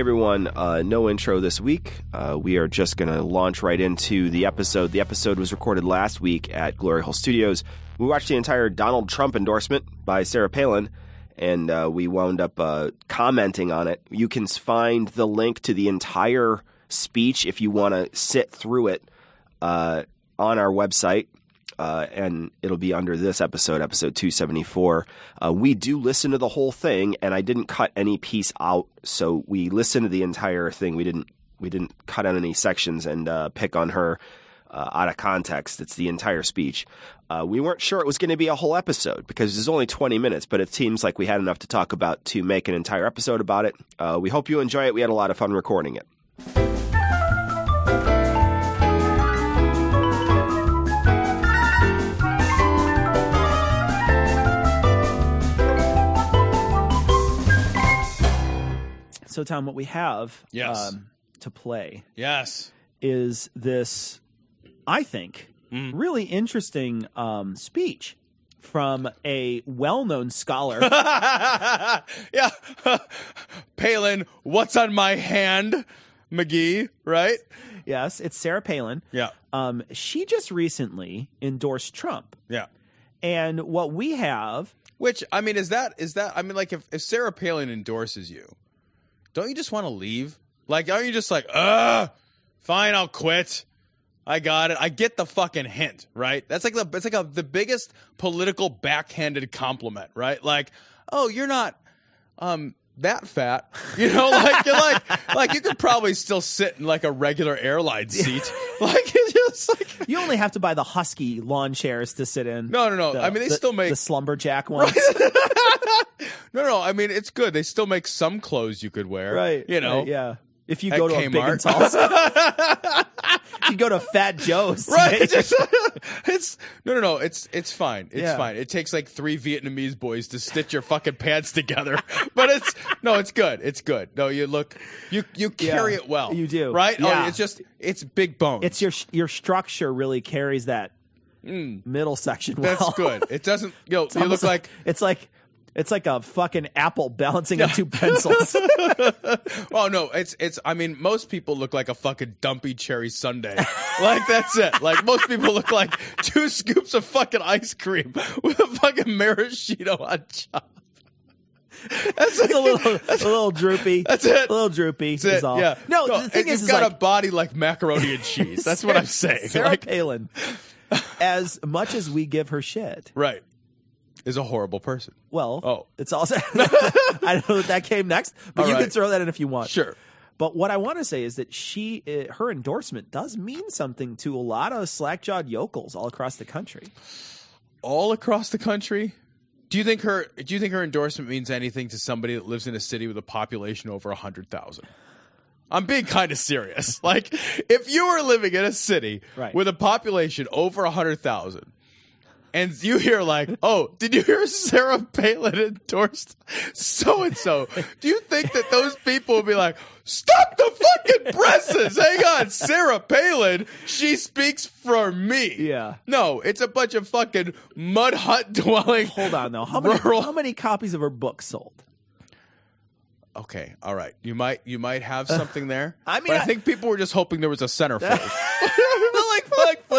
Everyone, uh, no intro this week. Uh, we are just going to launch right into the episode. The episode was recorded last week at Glory Hole Studios. We watched the entire Donald Trump endorsement by Sarah Palin, and uh, we wound up uh, commenting on it. You can find the link to the entire speech if you want to sit through it uh, on our website. Uh, and it'll be under this episode, episode 274. Uh, we do listen to the whole thing, and I didn't cut any piece out, so we listened to the entire thing. We didn't we didn't cut out any sections and uh, pick on her uh, out of context. It's the entire speech. Uh, we weren't sure it was going to be a whole episode because it's only 20 minutes, but it seems like we had enough to talk about to make an entire episode about it. Uh, we hope you enjoy it. We had a lot of fun recording it. So, Tom, what we have Yes. um, to play Yes. is this, I think, Mm. really interesting um, speech from a well known scholar. yeah. Palin, what's on my hand? McGee, right? yes, it's Sarah Palin. Yeah. Um, she just recently endorsed Trump. Yeah. And what we have, Which I mean, is that is that I mean, like if, if Sarah Palin endorses you, don't you just want to leave? Like, aren't you just like, uh, fine, I'll quit. I got it. I get the fucking hint, right? That's like the it's like a, the biggest political backhanded compliment, right? Like, oh, you're not um that fat, you know, like you're like like you could probably still sit in like a regular airline seat, like it's just like you only have to buy the Husky lawn chairs to sit in. no, no, no. The- I mean, they the- still make the slumberjack ones. No, no. I mean, it's good. They still make some clothes you could wear. Right. You know. right, yeah. If you At go to a big and Kmart. if you go to Fat Joe's, Right. It's, it's no, no, no. It's it's fine. It's Yeah. fine. It takes like three Vietnamese boys to stitch your fucking pants together, but it's no, it's good. It's good. No, you look, you you carry Yeah, it well. you do. right? Yeah. Oh, it's just it's big bones. it's your your structure really carries that middle section well. Mm. that's good. It doesn't. You know, you look almost like it's like it's like a fucking apple balancing on two pencils. Oh no, it's it's. I mean, most people look like a fucking dumpy cherry sundae. like that's it. Like most people look like two scoops of fucking ice cream with a fucking maraschino on top. That's it's a little that's, a little droopy. That's it. A little droopy. That's is all. Yeah. No, the thing is, you've is got like, a body like macaroni and cheese. That's what I'm saying. Sarah like, Palin, as much as we give her shit, right, is a horrible person. well, Oh. it's also. I don't know that that came next, but All you right. can throw that in if you want. Sure. But what I want to say is that she, uh, her endorsement does mean something to a lot of slack-jawed yokels all across the country. All across the country. Do you think her? Do you think her endorsement means anything to somebody that lives in a city with a population over hundred thousand? I'm being kind of serious. Like, if you were living in a city Right. with a population over hundred thousand, and you hear like, "Oh, did you hear Sarah Palin endorsed so and so?" Do you think that those people will be like, "Stop the fucking presses! Hang on, Sarah Palin, she speaks for me." Yeah. No, it's a bunch of fucking mud hut dwelling. Hold on though. How many rural- how many copies of her book sold? Okay, all right. You might you might have something there. I mean, I, I- think people were just hoping there was a centerfold.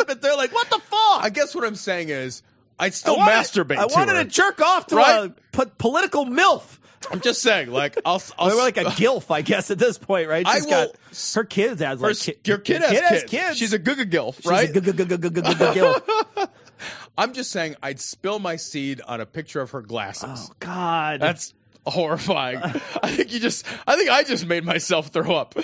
flipping through, like, what the fuck? I guess what I'm saying is, I'd still wanted- masturbate. I to wanted her. to jerk off to Right? a po- political milf. I'm just saying, like, I'll, I'll Or like a gilf, I guess, at this point, right? I She's got will- her kids has like s- ki- your kid, has, kids. She's a guga gilf, She's right? a g- g- gilf. I'm just saying, I'd spill my seed on a picture of her glasses. Oh God, That's horrifying. I think you just, I think I just made myself throw up.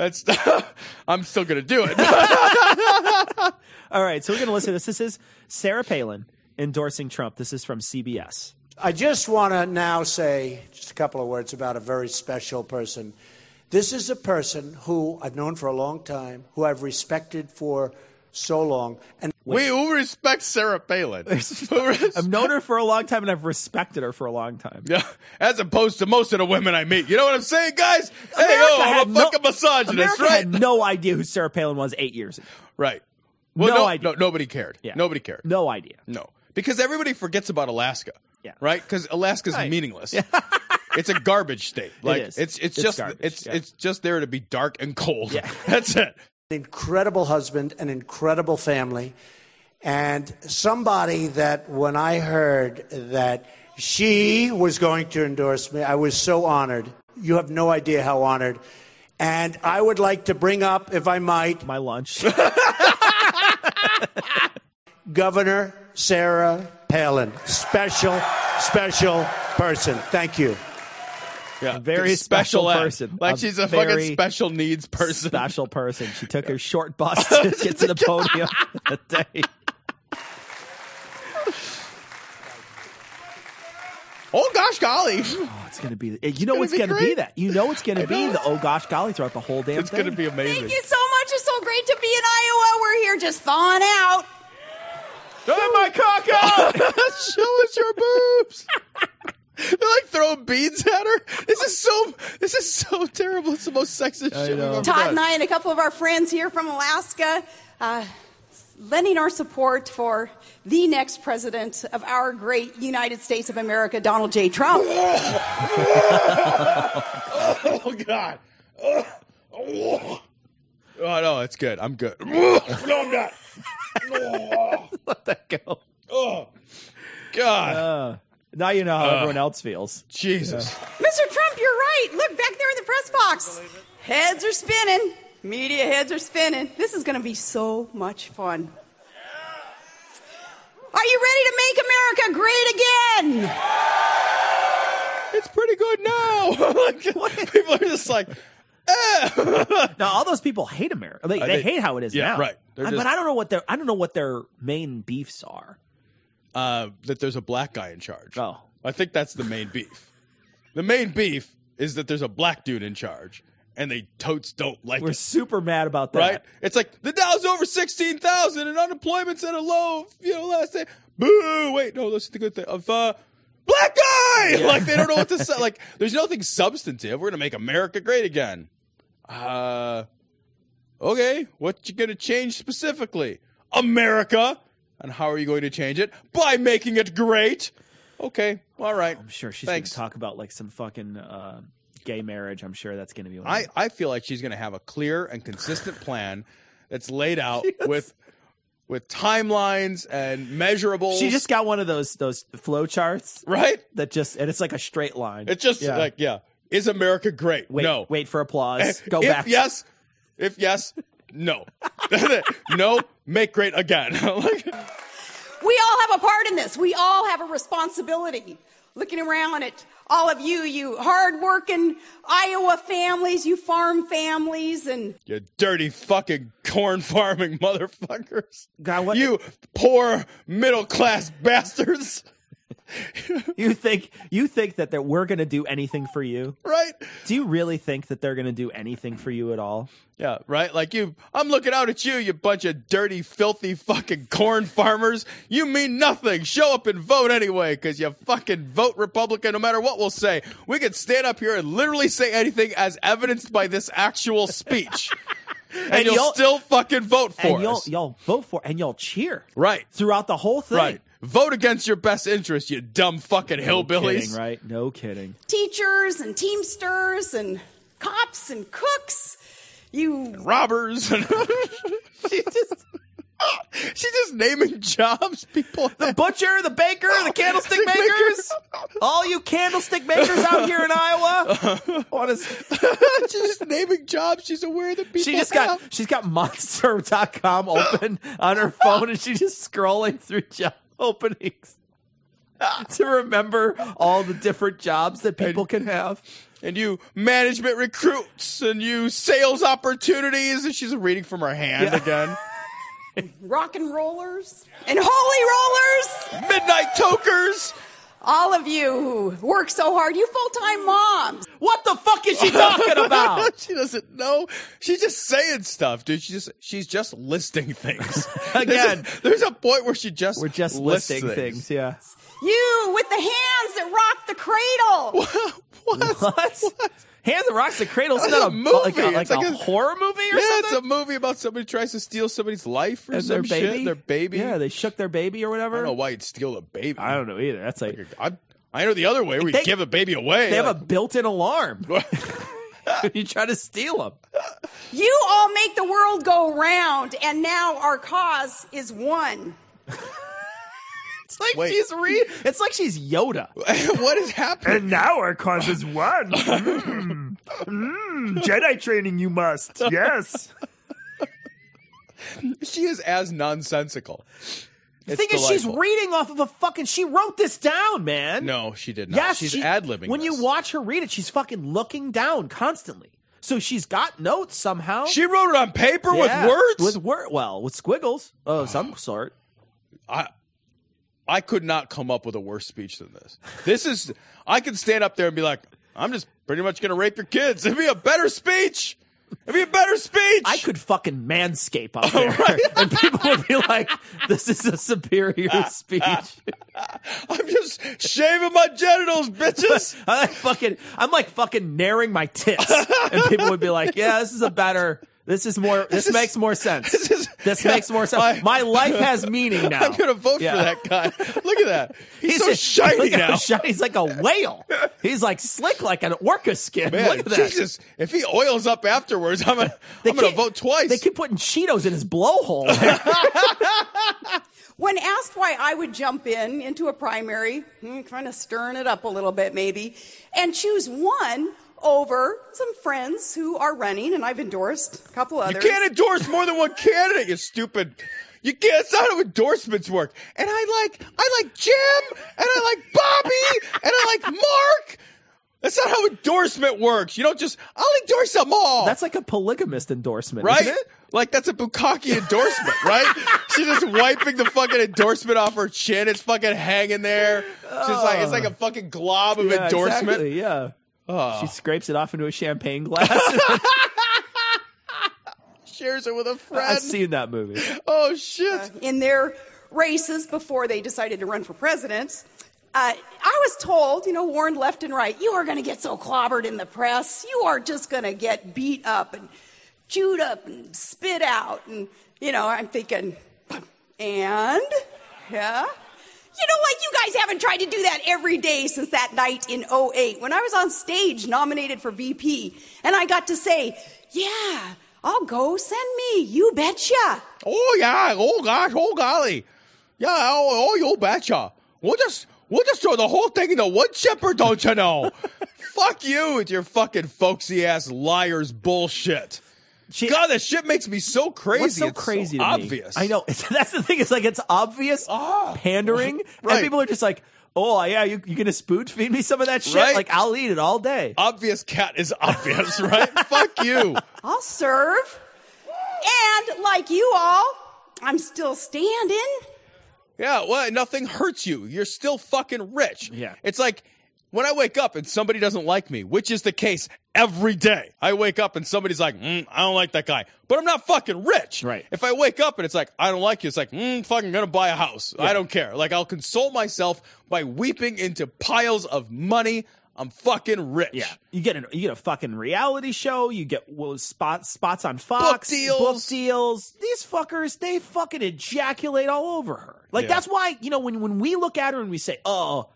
That's, I'm still gonna do it. all right. So we're gonna listen to this. This is Sarah Palin endorsing Trump. This is from CBS. I just want to now say just a couple of words about a very special person. This is a person who I've known for a long time, who I've respected for so long, and we who respects Sarah Palin? I've known her for a long time, and I've respected her for a long time. Yeah, as opposed to most of the women I meet. You know what I'm saying, guys? hey, oh, I'm had a no- fucking misogynist, America right? had no idea who Sarah Palin was eight years ago. right. Well, No no, idea. no, nobody cared. Yeah. Nobody cared. No idea. No, because everybody forgets about Alaska. Yeah. Right? Because Alaska's Right. meaningless. it's a garbage state. Like is. it's it's, It's just garbage, it's yeah. it's just there to be dark and cold. Yeah. That's it. An incredible husband, an incredible family, and somebody that when I heard that she was going to endorse me, I was so honored. You have no idea how honored. And I would like to bring up, if I might, My lunch. Governor Sarah Palin. Special, special person. Thank you. Yeah. very special special person. Like A she's a fucking special needs person. Special person. She took her short bus to get to the podium that day. Oh gosh golly. Oh, it's gonna be. Eh, you know gonna it's be gonna be that. You know it's gonna be the oh gosh golly throughout the whole damn It's thing. gonna be amazing. Thank you so much. It's so great to be in Iowa. We're here just thawing out. Get my cock out! Show us your boobs. They're like throwing beads at her. This is so. This is so terrible. It's the most sexist shit we've know. ever Todd done. and I and a couple of our friends here from Alaska, uh, lending our support for the next president of our great United States of America, Donald J. Trump. Oh God. Oh, oh. Oh, no, it's good. I'm good. no, I'm not. Let that go. Oh God. Uh, now you know how everyone else feels. Jesus. Mr. Trump, you're right. Look back there in the press box. Heads are spinning. Media heads are spinning. This is going to be so much fun. Are you ready to make America great again? It's pretty good now. like, people are just like, eh. Now all those people hate America. They, Uh, they they- hate how it is yeah, now. right. They're Uh, just- but I don't know what their I don't know what their main beefs are. Uh, that there's a black guy in charge. Oh. I think that's the main beef. The main beef is that there's a black dude in charge, and they totes don't like We're it. super mad about that. Right? It's like the Dow's over sixteen thousand and unemployment's at a low. You know, last day. Boo! Wait, no, that's the good thing. Of uh, black guy. Like they don't know what to say. Like there's nothing substantive. We're gonna make America great again. Uh, okay. What you gonna change specifically? America. And how are you going to change it? By making it great. Okay. All right. I'm sure she's gonna talk about like some fucking uh, gay marriage. I'm sure that's gonna be. One I. I feel like she's going to have a clear and consistent plan that's laid out with with timelines and measurables. She just got one of those those flow charts right. that just and it's like a straight line. It's just Yeah. like yeah. Is America great? wait, no. wait for applause. Go if back. yes, if yes, no, no. Make great again. like, We all have a part in this. We all have a responsibility. Looking around at all of you, you hardworking Iowa families, you farm families, and you dirty fucking corn farming motherfuckers. God, what- you poor middle class bastards. You think you think that they're, we're going to do anything for you? right? Do you really think that they're going to do anything for you at all? Yeah, right. Like you, I'm looking out at you, you bunch of dirty, filthy, fucking corn farmers. You mean nothing. Show up and vote anyway, because you fucking vote Republican, no matter what we'll say. We could stand up here and literally say anything as evidenced by this actual speech, and, And you'll you'll- still fucking vote for and you'll us. you'll vote for and you'll cheer right, throughout the whole thing. right. Vote against your best interest, you dumb fucking No hillbillies. kidding, right? No kidding. Teachers and Teamsters and cops and cooks. You Robbers. she just. She's just naming jobs people The butcher, the baker, the candlestick makers, all you candlestick makers out here in Iowa. Want to she's just naming jobs she's aware that people she just have. got she's got monster.com open on her phone and she's just scrolling through job openings to remember all the different jobs that people can have. and you management recruits and you sales opportunities and she's reading from her hand Yeah. again rock and rollers and holy rollers. midnight tokers All of you who work so hard, you full-time moms. What the fuck is she talking about? she doesn't know she's just saying stuff dude she just she's just listing things Again. there's a, there's a point where she just We're just lists listing things. yeah. You with the hands that rock the cradle. What? What? Hands that rocks the cradle is It's not a a movie. like a, like It's like a, a- horror movie or something? yeah something. it's a movie about somebody tries to steal somebody's life or and some their baby, shit their baby Yeah, they shook their baby or whatever. I don't know why you'd steal a baby I don't know either. That's like I, I know the other way where you give a baby away they have a built-in alarm. you try to steal them. You all make the world go round, and now our cause is one. It's like Wait. she's re- It's like she's Yoda. what is happening And now our cause is one. Mm. Mm. Jedi training, you must. Yes. She is as nonsensical. The It's thing is, she's reading off of a fucking. She wrote this down, man. No, she did not. Yes, she's she- ad libbing. When you watch her read it, she's fucking looking down constantly. So she's got notes somehow. she wrote it on paper Yeah, with words. With word, well, with squiggles of some sort. I, I could not come up with a worse speech than this. This is. I could stand up there and be like, "I'm just pretty much to rape your kids." It'd be a better speech. It'd be a better speech. I could fucking manscape up there, and people would be like, "This is a superior speech." I'm just shaving my genitals, bitches. I like fucking, I'm like fucking narrowing my tits, and people would be like, "Yeah, this is a better. This is more. This, is- makes more sense. this is- This yeah, makes more sense. I- my life has meaning now. I'm gonna vote Yeah. for that guy. Look at that. He's, so just- shiny look now. shiny. He's like a whale. He's like slick like an orca skin. Man, look at that. Jesus! If he oils up afterwards, I'm gonna, I'm gonna vote twice. They keep putting Cheetos in his blowhole. When asked why I would jump in into a primary, hmm, kind of stirring it up a little bit maybe, and choose one over some friends who are running, and I've endorsed a couple others. You can't endorse more than one candidate, you stupid. You can't. That's not how endorsements work. And I like, I like Jim, and I like Bobby, and I like Mark. That's not how endorsement works. You don't just, I'll endorse them all. That's like a polygamist endorsement, right. isn't it? Like that's a bukkake endorsement, right? She's just wiping the fucking endorsement off her chin. It's fucking hanging there. She's like, it's like a fucking glob of Yeah, endorsement. exactly, yeah. Oh. She scrapes it off into a champagne glass. Shares it with a friend. I've seen that movie. oh shit. in their races before they decided to run for president. Uh, I was told, you know, warned left and right, you are going to get so clobbered in the press. You are just going to get beat up and chewed up and spit out. And, you know, I'm thinking, and? Yeah? You know, like you guys haven't tried to do that every day since that night in 08 when I was on stage nominated for VP and I got to say, yeah, I'll go, send me, you betcha. Oh yeah, oh gosh, oh golly, yeah, oh, oh you betcha. We'll just we'll just throw the whole thing into one chipper, don't you know? Fuck you with your fucking folksy ass liars bullshit. She- God, that shit makes me so crazy. What's so It's crazy to obvious. me? I know. It's, that's the thing. Is like it's obvious Ah. pandering, Right. and people are just like, "Oh yeah, you you gonna spoon feed me some of that shit? Right. Like I'll eat it all day." Obvious cat is obvious, right? Fuck you. I'll serve. And like you all, I'm still standing. Yeah, well, nothing hurts you. You're still fucking rich. Yeah. It's like when I wake up and somebody doesn't like me, which is the case every day. I wake up and somebody's like, mm, I don't like that guy, but I'm not fucking rich. Right. If I wake up and it's like, I don't like you, it's like, mm, fucking gonna buy a house. I don't care. Like I'll console myself by weeping into piles of money. I'm fucking rich. Yeah, you get a you get a fucking reality show. You get well, spots spots on Fox, book deals. book deals. These fuckers, they fucking ejaculate all over her. Like Yeah. that's why you know when when we look at her and we say, oh.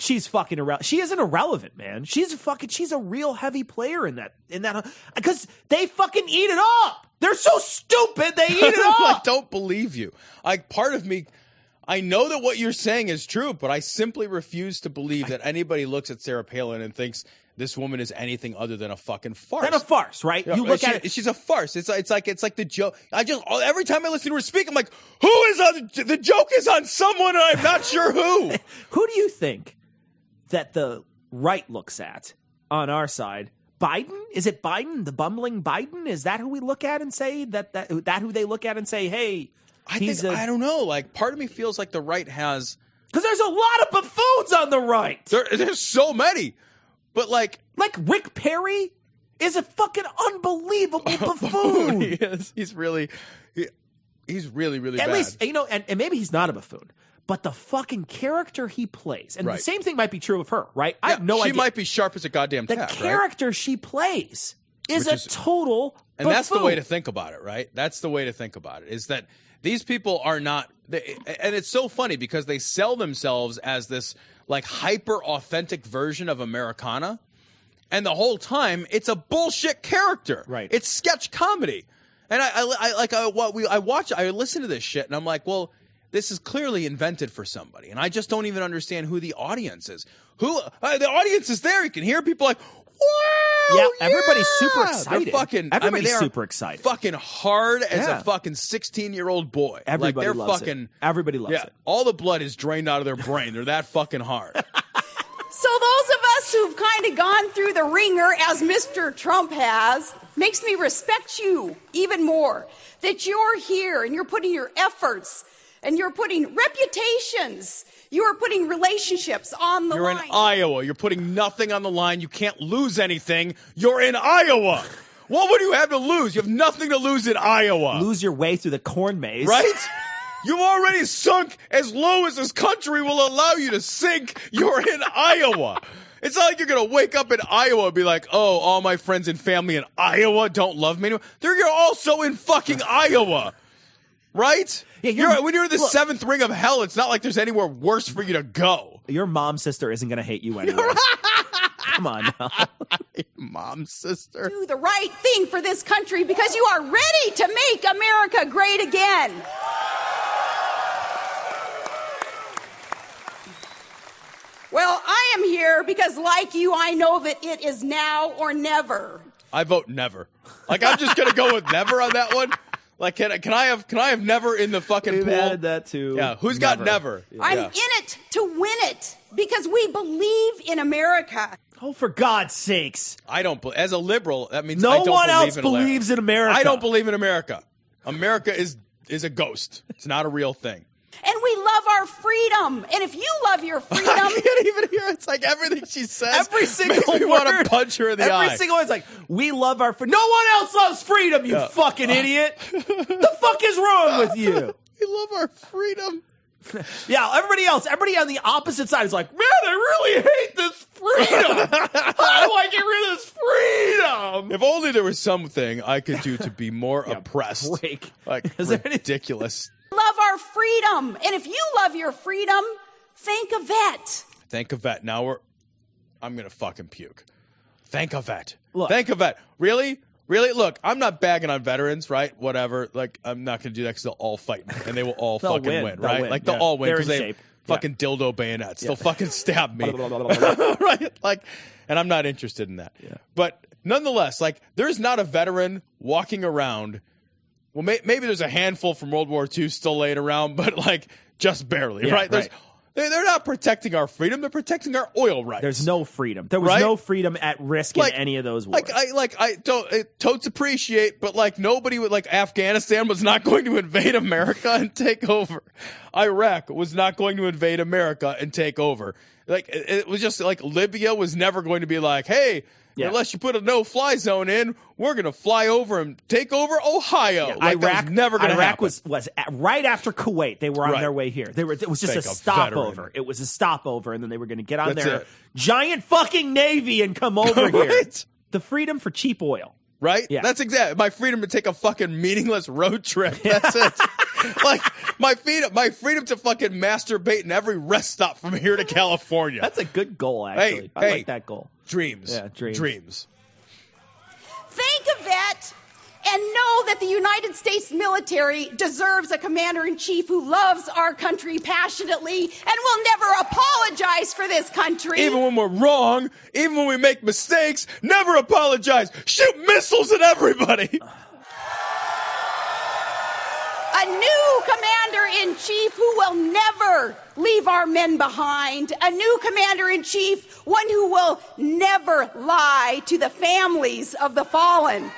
She's fucking irrelevant. She isn't irrelevant, man. She's a fucking. She's a real heavy player in that. In that, uh, because they fucking eat it up. They're so stupid. They eat it up. I don't believe you. Like part of me, I know that what you're saying is true, but I simply refuse to believe that anybody looks at Sarah Palin and thinks this woman is anything other than a fucking farce. Then a farce, right? Yeah, you look she- at it. She's a farce. It's it's like it's like the joke. I just every time I listen to her speak, I'm like, who is on the joke is on someone, and I'm not sure who. Who do you think that the right looks at on our side? Biden? Is it Biden? The bumbling Biden? Is that who we look at and say that that that who they look at and say, hey, I think a I don't know. Like part of me feels like the right has because there's a lot of buffoons on the right. there. There's so many, but like Like Rick Perry is a fucking unbelievable oh, buffoon. he is. He's really, he, he's really really At bad. least you know, and, and maybe he's not a buffoon. But the fucking character he plays, and Right. the same thing might be true of her, right? I Yeah, have no she idea. She might be sharp as a goddamn the tack, right? character she plays is Which a is- total And that's the way to think about it, right? That's the way to think about it. Is that these people are not, they, and it's so funny because they sell themselves as this like hyper authentic version of Americana, and the whole time it's a bullshit character. Right. It's sketch comedy, and I, I, I like I what we I watch I listen to this shit and I'm like, well. This is clearly invented for somebody, and I just don't even understand who the audience is. Who uh, the audience is there? You can hear people like, "Wow, Yeah, everybody's super excited. They're fucking, I mean, Everybody's they are super excited. Fucking hard as Yeah. a fucking sixteen year old boy. Everybody like they're loves it. fucking. Everybody loves yeah, it. all the blood is drained out of their brain. They're that fucking hard. So those of us who've kind of gone through the wringer as Mr. Trump has makes me respect you even more. That you're here and you're putting your efforts and you're putting reputations, you are putting relationships on the line. You're in. Iowa. You're putting nothing on the line. You can't lose anything. You're in Iowa. What would you have to lose? You have nothing to lose in Iowa. Lose your way through the corn maze, Right? You've already sunk as low as this country will allow you to sink. You're in Iowa. It's not like you're going to wake up in Iowa and be like, oh, all my friends and family in Iowa don't love me anymore. They're also in fucking Iowa. Right? Yeah, you're- You're- when you're in the look- seventh ring of hell, it's not like there's anywhere worse for you to go. Your mom's sister isn't going to hate you anyway. Come on now. Mom, sister. do the right thing for this country because you are ready to make America great again. Well, I am here because, like you, I know that it is now or never. I vote never. Like I'm just gonna go with never on that one. Like can I can I have can I have never in the fucking We've pool? added that too. Yeah, who's got never? I'm in it to win it because we believe in America. Oh, for God's sakes. I don't. As a liberal, that means No I don't one believe else in believes in America. I don't believe in America. America is is a ghost. It's not a real thing. And we love our freedom. And if you love your freedom, I can't even hear. It's like everything she says. Every single makes me word. want to punch her in the Every eye. Every single one's like, we love our freedom. No one else loves freedom, you fucking uh. idiot. the fuck is wrong with you? we love our freedom. Yeah, everybody else, everybody on the opposite side is like, man, I really hate this freedom. How do I get rid of this freedom? If only there was something I could do to be more oppressed. break. Like Is there any- ridiculous. love our freedom. And if you love your freedom, thank a vet. Thank a vet. Now we're. I'm gonna fucking puke. Thank a vet. Look. Thank a vet. Really? Really? Look, I'm not bagging on veterans, right? Whatever. Like, I'm not gonna do that because they'll all fight me and they will all fucking win. win, right? win. Like they'll Yeah. all win They're because they shape. fucking dildo bayonets. They'll fucking stab me, right? Like, and I'm not interested in that. But nonetheless, like, there's not a veteran walking around. Well, may- maybe there's a handful from World War II still laying around, but like just barely, Yeah, right? Right. They, they're not protecting our freedom; they're protecting our oil rights. There's no freedom. There was Right? no freedom at risk Like- in any of those wars. like I like I don't it, totes appreciate, but like nobody would like Afghanistan was not going to invade America and take over. Iraq was not going to invade America and take over. Like it, it was just like Libya was never going to be like, hey. Yeah. Unless you put a no-fly zone in, we're gonna fly over and take over Ohio. Like, that Iraq was never gonna Iraq happen. was was at, right after Kuwait. They were on Right. their way here. They were. It was just Take a stopover. veteran. It was a stopover, and then they were going to get on That's their it. giant fucking navy and come over here. The freedom for cheap oil. right? Yeah. That's exactly my freedom to take a fucking meaningless road trip. That's it. like my freedom, my freedom to fucking masturbate in every rest stop from here to California. That's a good goal, actually. Hey, I hey. like that goal. Dreams. Yeah, dreams. Dreams. Think of that and know that the United States military deserves a commander in chief who loves our country passionately and will never apologize for this country. Even when we're wrong, even when we make mistakes, never apologize. Shoot missiles at everybody. a new commander in chief who will never leave our men behind. A new commander in chief, one who will never lie to the families of the fallen.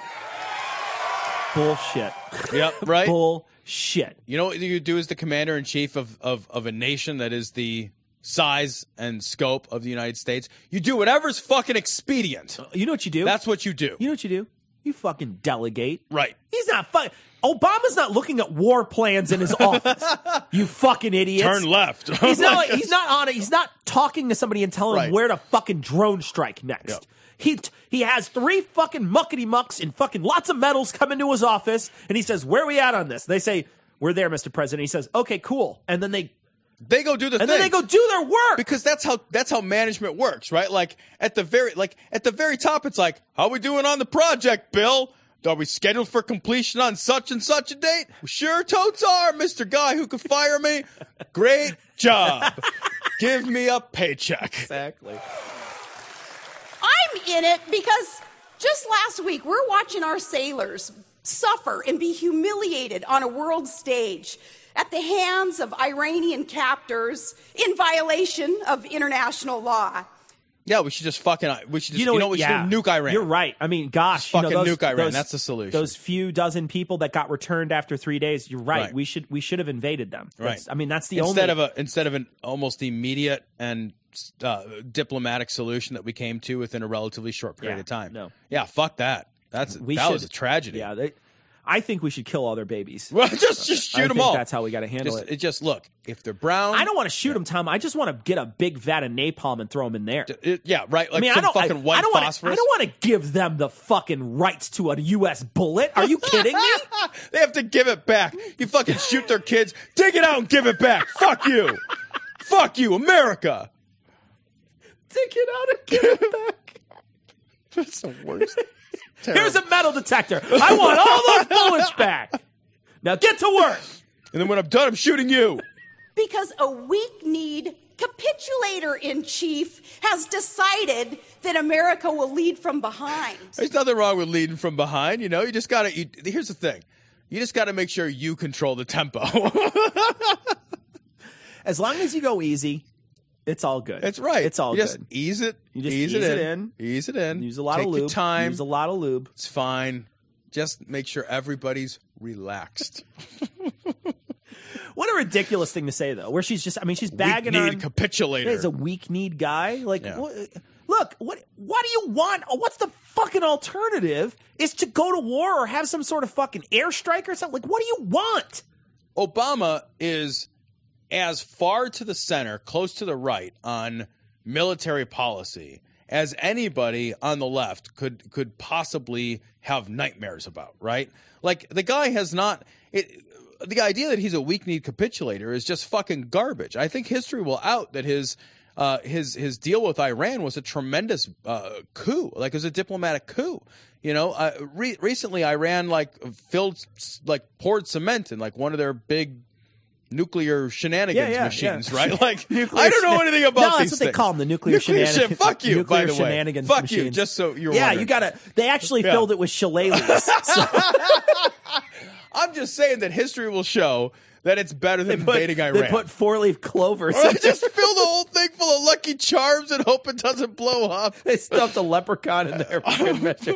Bullshit. yep. Right. Bullshit. You know what you do as the commander in chief of, of, of a nation that is the size and scope of the United States? You do whatever's fucking expedient. Uh, you know what you do? That's what you do. you know what you do. You fucking delegate. Right. He's not fucking. Obama's not looking at war plans in his office. you fucking idiots. Turn left. He's not. He's not on it. He's not talking to somebody and telling Right. them where to fucking drone strike next. Yep. He he has three fucking muckety mucks and fucking lots of medals come into his office, and he says, "Where are we at on this?" They say, "We're there, Mr. President." He says, "Okay, cool," and then they They go do the thing. and thing. then they go do their work. because that's how that's how management works, right? Like at the very like at the very top, it's like, how we doing on the project, Bill? Are we scheduled for completion on such and such a date? Sure, totes are, Mister Guy who could fire me. Great job. Give me a paycheck. exactly. I'm in it because just last week we're watching our sailors suffer and be humiliated on a world stage at the hands of Iranian captors in violation of international law. Yeah, we should just fucking we should just, You know, what what- we yeah. should? Nuke Iran. You're right. I mean, gosh, Just you know, fucking those- nuke Iran. those- That's the solution. Those few dozen people that got returned after three days. You're right. Right. We should we should have invaded them. Right. That's- I mean, that's the instead only of a instead of an almost immediate and uh, diplomatic solution that we came to within a relatively short period Yeah, of time. no. Yeah, fuck that. That's we that should, was a tragedy. Yeah, they, I think we should kill all their babies. Well, just just shoot I them think all. That's how we got to handle just, it. just look if they're brown. I don't want to shoot them, Tom. I just want to get a big vat of napalm and throw them in there. it- yeah, right. Like I mean, some I don't. fucking I, white I don't wanna- I don't want to give them the fucking rights to a U.S. bullet. Are you kidding me? they have to give it back. You fucking shoot their kids. Take it out and give it back. Fuck you. Fuck you, America. Take it out and give it back. That's the worst. Here's a metal detector. I want all those bullets back. Now get to work. And then when I'm done, I'm shooting you. Because a weak kneed capitulator in chief has decided that America will lead from behind. There's nothing wrong with leading from behind. You know, you just gotta. Here's the thing. You just got to make sure you control the tempo. As long as you go easy, it's all good. It's right. It's all you just good. Ease it. You just ease, it. ease it, it in. Ease it in. Use a lot Take of lube. Your time. Use a lot of lube. it's fine. Just make sure everybody's relaxed. What a ridiculous thing to say, though. Where she's just, I mean, she's bagging Weak-kneed on. capitulator. He's a weak kneed guy. Like, Yeah. what, look, what? What do you want? What's the fucking alternative? Is to go to war or have some sort of fucking airstrike or something? Like, what do you want? Obama is as far to the center, close to the right on military policy as anybody on the left could could possibly have nightmares about, right? Like the guy has not it the idea that he's a weak-kneed capitulator is just fucking garbage. I think history will out that his uh, his his deal with Iran was a tremendous uh, coup, like it was a diplomatic coup. You know, uh, re- recently Iran like filled like poured cement in like one of their big nuclear shenanigans Yeah, yeah, machines, yeah. right? Like I don't know anything about these. No, that's what they things. call 'em, the nuclear shenanigans- Fuck you, nuclear by the way. Fuck you. Just so you're yeah, wondering. you gotta. They actually filled it with shillelaghs. So I'm just saying that history will show that it's better than they put, invading Iran. they put four leaf clovers. Or just fill the whole thing full of Lucky Charms and hope it doesn't blow up. they stuffed a leprechaun in there for good measure.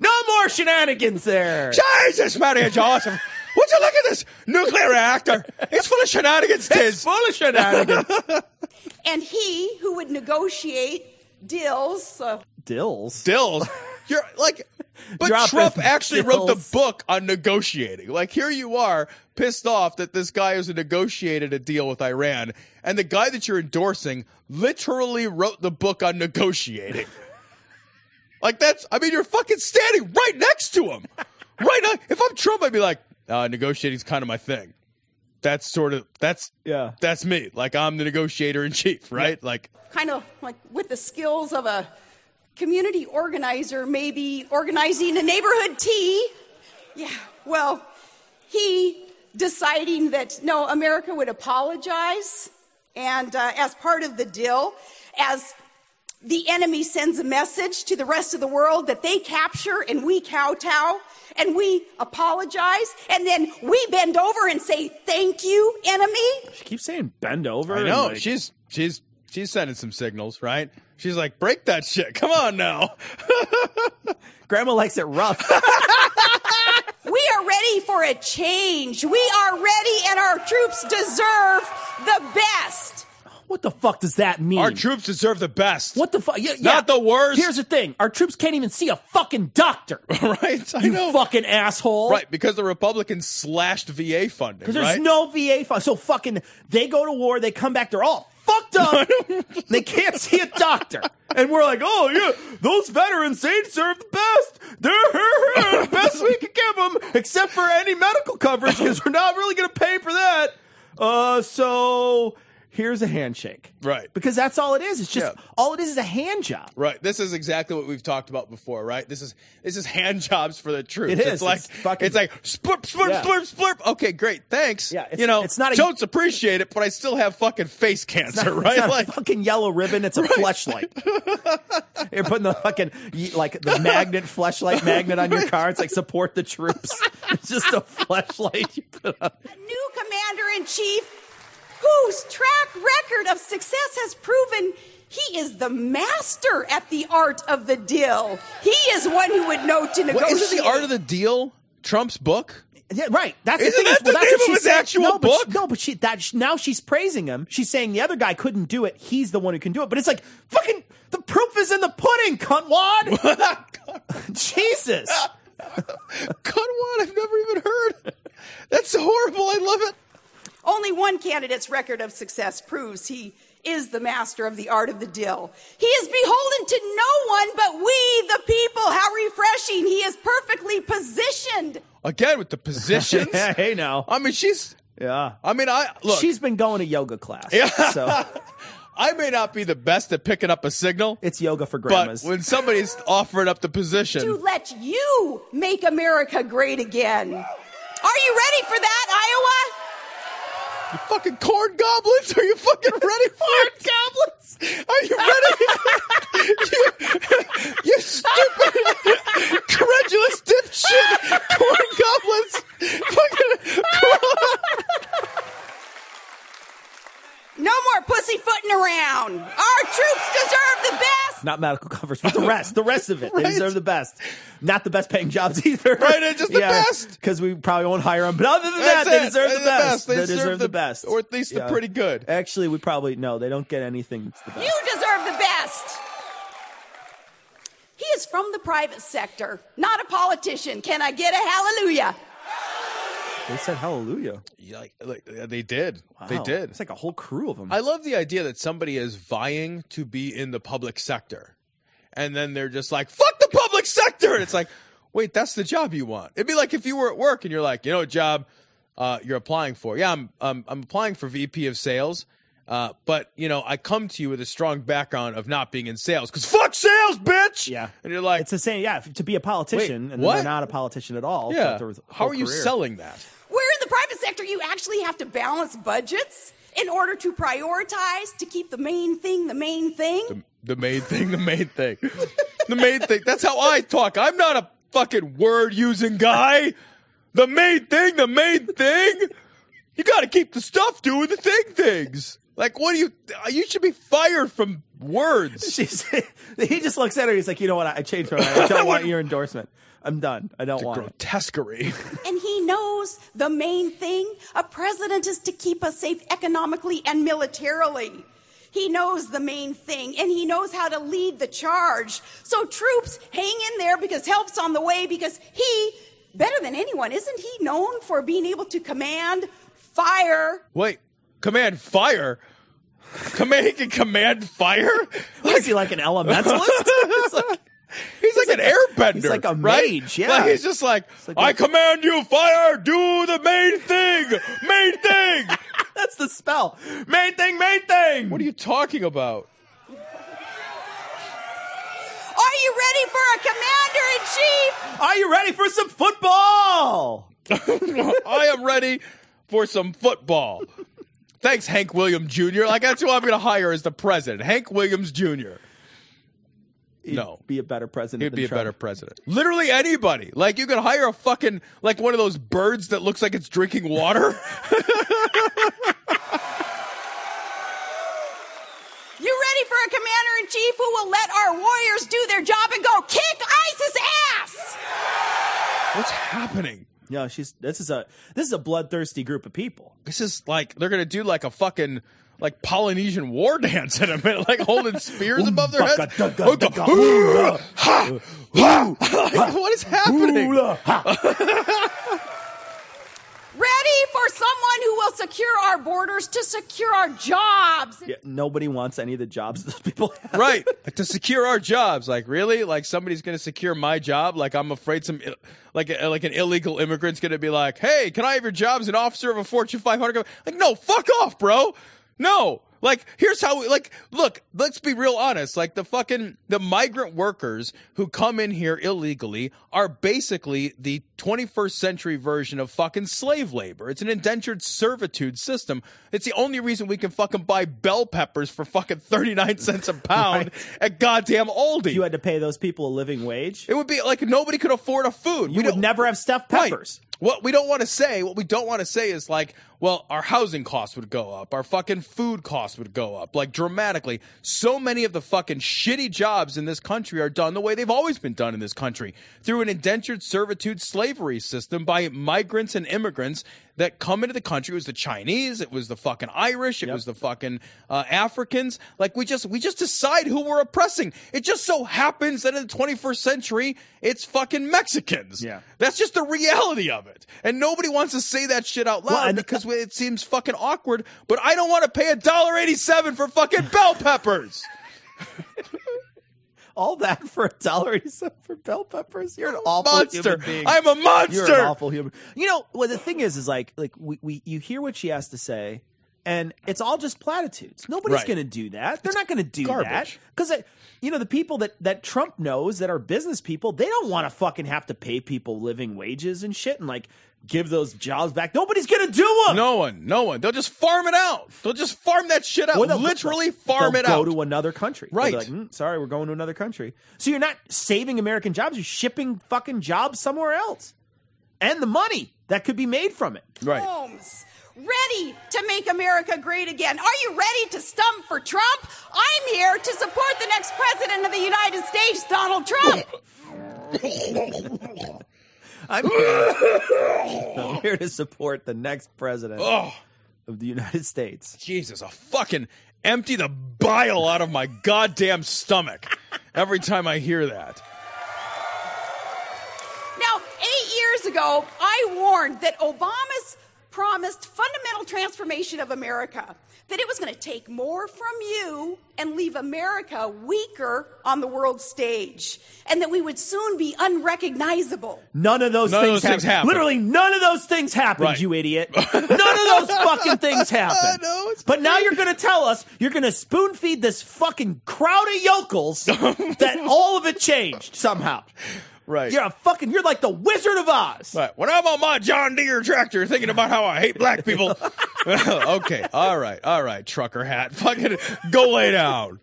No more shenanigans there. Jesus, Mary Joseph. Would you look at this nuclear reactor? It's full of shenanigans, Tiz. It's full of shenanigans. And he who would negotiate deals, uh, Dills. Dills. You're like, but Dropping Trump actually wrote the book on negotiating. Like, here you are, pissed off that this guy who's negotiated a deal with Iran, and the guy that you're endorsing literally wrote the book on negotiating. like, that's, I mean, you're fucking standing right next to him. Right now, if I'm Trump, I'd be like, uh, negotiating's kind of my thing. That's sort of, that's, Yeah. that's me. Like, I'm the negotiator in chief, right? Like, kind of like with the skills of a community organizer, maybe organizing a neighborhood tea. Yeah, well, he deciding that no, America would apologize, and uh, as part of the deal, as the enemy sends a message to the rest of the world that they capture and we kowtow and we apologize and then we bend over and say thank you enemy She keeps saying bend over. I know like- she's she's she's sending some signals, right? She's like, break that shit. Come on now. Grandma likes it rough. We are ready for a change. We are ready, and our troops deserve the best. What the fuck does that mean? Our troops deserve the best. What the fuck? Yeah, yeah. Not the worst. Here's the thing: our troops can't even see a fucking doctor. right? I you know. fucking asshole. Right, because the Republicans slashed VA funding. Because there's right? no VA fund. So fucking, they go to war, they come back, they're all fucked up. they can't see a doctor. And we're like, oh yeah, those veterans, they deserve the best. They're the best we can give them, except for any medical coverage, because we're not really going to pay for that. Uh, so here's a handshake. Right. Because that's all it is. It's just, Yeah. all it is is a hand job. Right. This is exactly what we've talked about before, right? This is this is hand jobs for the troops. It is. It's like It's fucking- it's like splurp, splurp, Yeah. splurp, splurp. Okay, great. Thanks. Yeah, it's- you know, it's not a- Jones appreciate it, but I still have fucking face cancer, It's not, right? it's not like a fucking yellow ribbon. It's a fleshlight. You're putting the fucking like the magnet fleshlight magnet on your car. It's like support the troops. It's just a fleshlight you put on. A new commander in chief whose track record of success has proven he is the master at the art of the deal. He is one who would know to negotiate. What, isn't the art of the deal Trump's book? Yeah, right. That's Isn't the thing. that the well, that's name what of she his said. actual no, but book? She, no, but she that now she's praising him. She's saying the other guy couldn't do it. He's the one who can do it. But it's like fucking the proof is in the pudding, cuntwad. Jesus. Cunwad, I've never even heard. That's horrible. I love it. Only one candidate's record of success proves he is the master of the art of the deal. He is beholden to no one but we, the people. How refreshing. He is perfectly positioned. Again with the positions. hey now. I mean, she's. Yeah. I mean, I look. She's been going to yoga class. Yeah. So I may not be the best at picking up a signal, it's yoga for grandmas. but when somebody's offering up the position, to let you make America great again. Are you ready for that, Iowa? You fucking corn goblins, are you fucking ready for it? goblins? Are you ready? you, you stupid, credulous dipshit, corn goblins. Fucking No more pussyfooting around. Our troops deserve the best. Not medical coverage, but the rest, the rest of it, they deserve the best. Not the best paying jobs either. Right, it's just the best. Because we probably won't hire them. But other than That's that, they it. deserve They're the best. They, They deserve the best, or at least Yeah. the pretty good. Actually, we probably no. They don't get anything that's the best. You deserve the best. He is from the private sector, not a politician. Can I get a hallelujah? They said hallelujah. Yeah, Like, like, they did. They did. It's like a whole crew of them. I love the idea that somebody is vying to be in the public sector. And then they're just like, fuck the. And it's like, wait, that's the job you want. It'd be like if you were at work and you're like, you know what job uh, you're applying for? Yeah, I'm, um, I'm applying for VP of sales. Uh, but, you know, I come to you with a strong background of not being in sales because fuck sales, bitch. Yeah. And you're like, it's the same. Yeah, to be a politician, Wait, and what? then they're not a politician at all. yeah. How whole are you selling that? Where in the private sector, you actually have to balance budgets in order to prioritize to keep the main thing the main thing. The main thing, the main thing. the main thing. That's how I talk. I'm not a fucking word using guy. The main thing, the main thing. You got to keep the stuff doing the thing things. Like, what do you? You should be fired from words. She's, he just looks at her. He's like, you know what? I changed my mind. I don't want your endorsement. I'm done. I don't want it. Grotesquerie. And he knows the main thing a president is to keep us safe economically and militarily. He knows the main thing and he knows how to lead the charge. So troops hang in there because help's on the way because he, better than anyone, isn't he known for being able to command fire? Wait, command fire. Command he can command fire. What is he like an elementalist? It's like- He's like an like a- airbender. he's like a right? mage, yeah. Like, he's just like, like I a- command you, fire. Do the main thing. Main thing. that's the spell. Main thing, main thing. what are you talking about? Are you ready for a commander in chief? Are you ready for some football? I am ready for some football. Thanks, Hank Williams Jr. Like that's who I'm going to hire as the president, Hank Williams Jr. He'd No. be a better president. He'd than be a better president. Literally anybody. Like you could hire a fucking like one of those birds that looks like it's drinking water. You ready for a commander in chief who will let our warriors do their job and go kick ISIS ass? What's happening? No, she's. This is a. This is a bloodthirsty group of people. This is like they're gonna do like a fucking like Polynesian war dance in a minute, like holding spears above their heads. Like, what is happening? Ready for someone who will secure our borders to secure our jobs. Yeah, nobody wants any of the jobs those people have. right to secure our jobs like really like somebody's gonna secure my job like i'm afraid some like uh, like an illegal immigrant's gonna be like hey can i have your job as an officer of a fortune 500 company?" like no fuck off bro no. Like here's how we like look let's be real honest. Like the fucking the migrant workers who come in here illegally are basically the 21st century version of fucking slave labor it's an indentured servitude system it's the only reason we can fucking buy bell peppers for fucking 39 cents a pound at goddamn aldi You had to pay those people a living wage. it would be like nobody could afford a food You would never have stuffed Right. peppers. What we don't want to say, what we don't want to say is like, well, our housing costs would go up, our fucking food costs would go up, like dramatically. So many of the fucking shitty jobs in this country are done the way they've always been done in this country through an indentured servitude slavery system by migrants and immigrants that come into the country. It was the Chinese, it was the fucking Irish, it was the fucking uh, Africans. Like we just we just decide who we're oppressing. It just so happens that in the 21st century, it's fucking Mexicans. Yeah. That's just the reality of it. And nobody wants to say that shit out loud Well, because it seems fucking awkward, but I don't want to pay a dollar eighty-seven for fucking bell peppers. All that for a dollar eighty-seven for bell peppers. You're an awful monster. human being. I'm a monster. You're an awful human. You know, well, the thing is, is like, like we, we you hear what she has to say, and it's all just platitudes. Nobody's Right. going to do that. They're not going to do that garbage. because, you know, the people that that Trump knows that are business people, they don't want to fucking have to pay people living wages and shit, and like give those jobs back. Nobody's going to do them. No one, no one. They'll just farm it out. They'll just farm that shit out. Or they'll- Literally farm it go out. Go to another country. Right. Like, "Mm, sorry, we're going to another country. So you're not saving American jobs. You're shipping fucking jobs somewhere else, and the money that could be made from it. right. Homes. Ready to make America great again. Are you ready to stump for Trump? I'm here to support the next president of the United States, Donald Trump. I'm here, I'm here to support the next president Oh, of the United States. Jesus, I fucking empty the bile out of my goddamn stomach every time I hear that. Now, eight years ago, I warned that Obama's promised fundamental transformation of America, that it was going to take more from you and leave America weaker on the world stage, and that we would soon be unrecognizable. None of those, None of things, those things happened. happened. Literally, none of those things happened, Right. you idiot. None of those fucking things happened. know, it's but now you're going to tell us you're going to spoon feed this fucking crowd of yokels that all of it changed somehow. Right. You're a fucking, you're like the Wizard of Oz. Right. When I'm on my John Deere tractor thinking about how I hate black people. okay. All right. All right. Trucker hat. Fucking go lay down.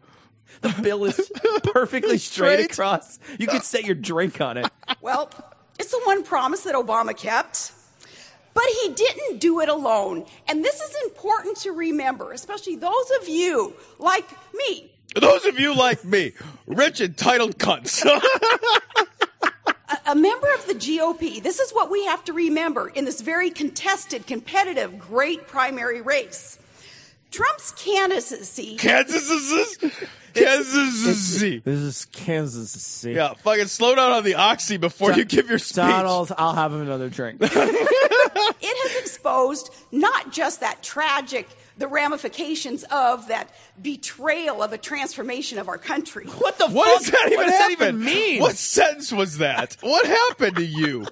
The bill is perfectly straight, Straight. across. You could set your drink on it. Well, it's the one promise that Obama kept. But he didn't do it alone. And this is important to remember, especially those of you like me Those of you like me, rich entitled cunts. A member of the GOP, this is what we have to remember in this very contested, competitive, great primary race. Trump's candidacy. Kansas is Kansas. This is Kansas City. Yeah, fucking slow down on the oxy before you give your speech. Donald, I'll have another drink. it has exposed not just that tragic, the ramifications of that betrayal of a transformation of our country. what the What fuck? does that even what does that even mean? What sentence was that? What happened to you?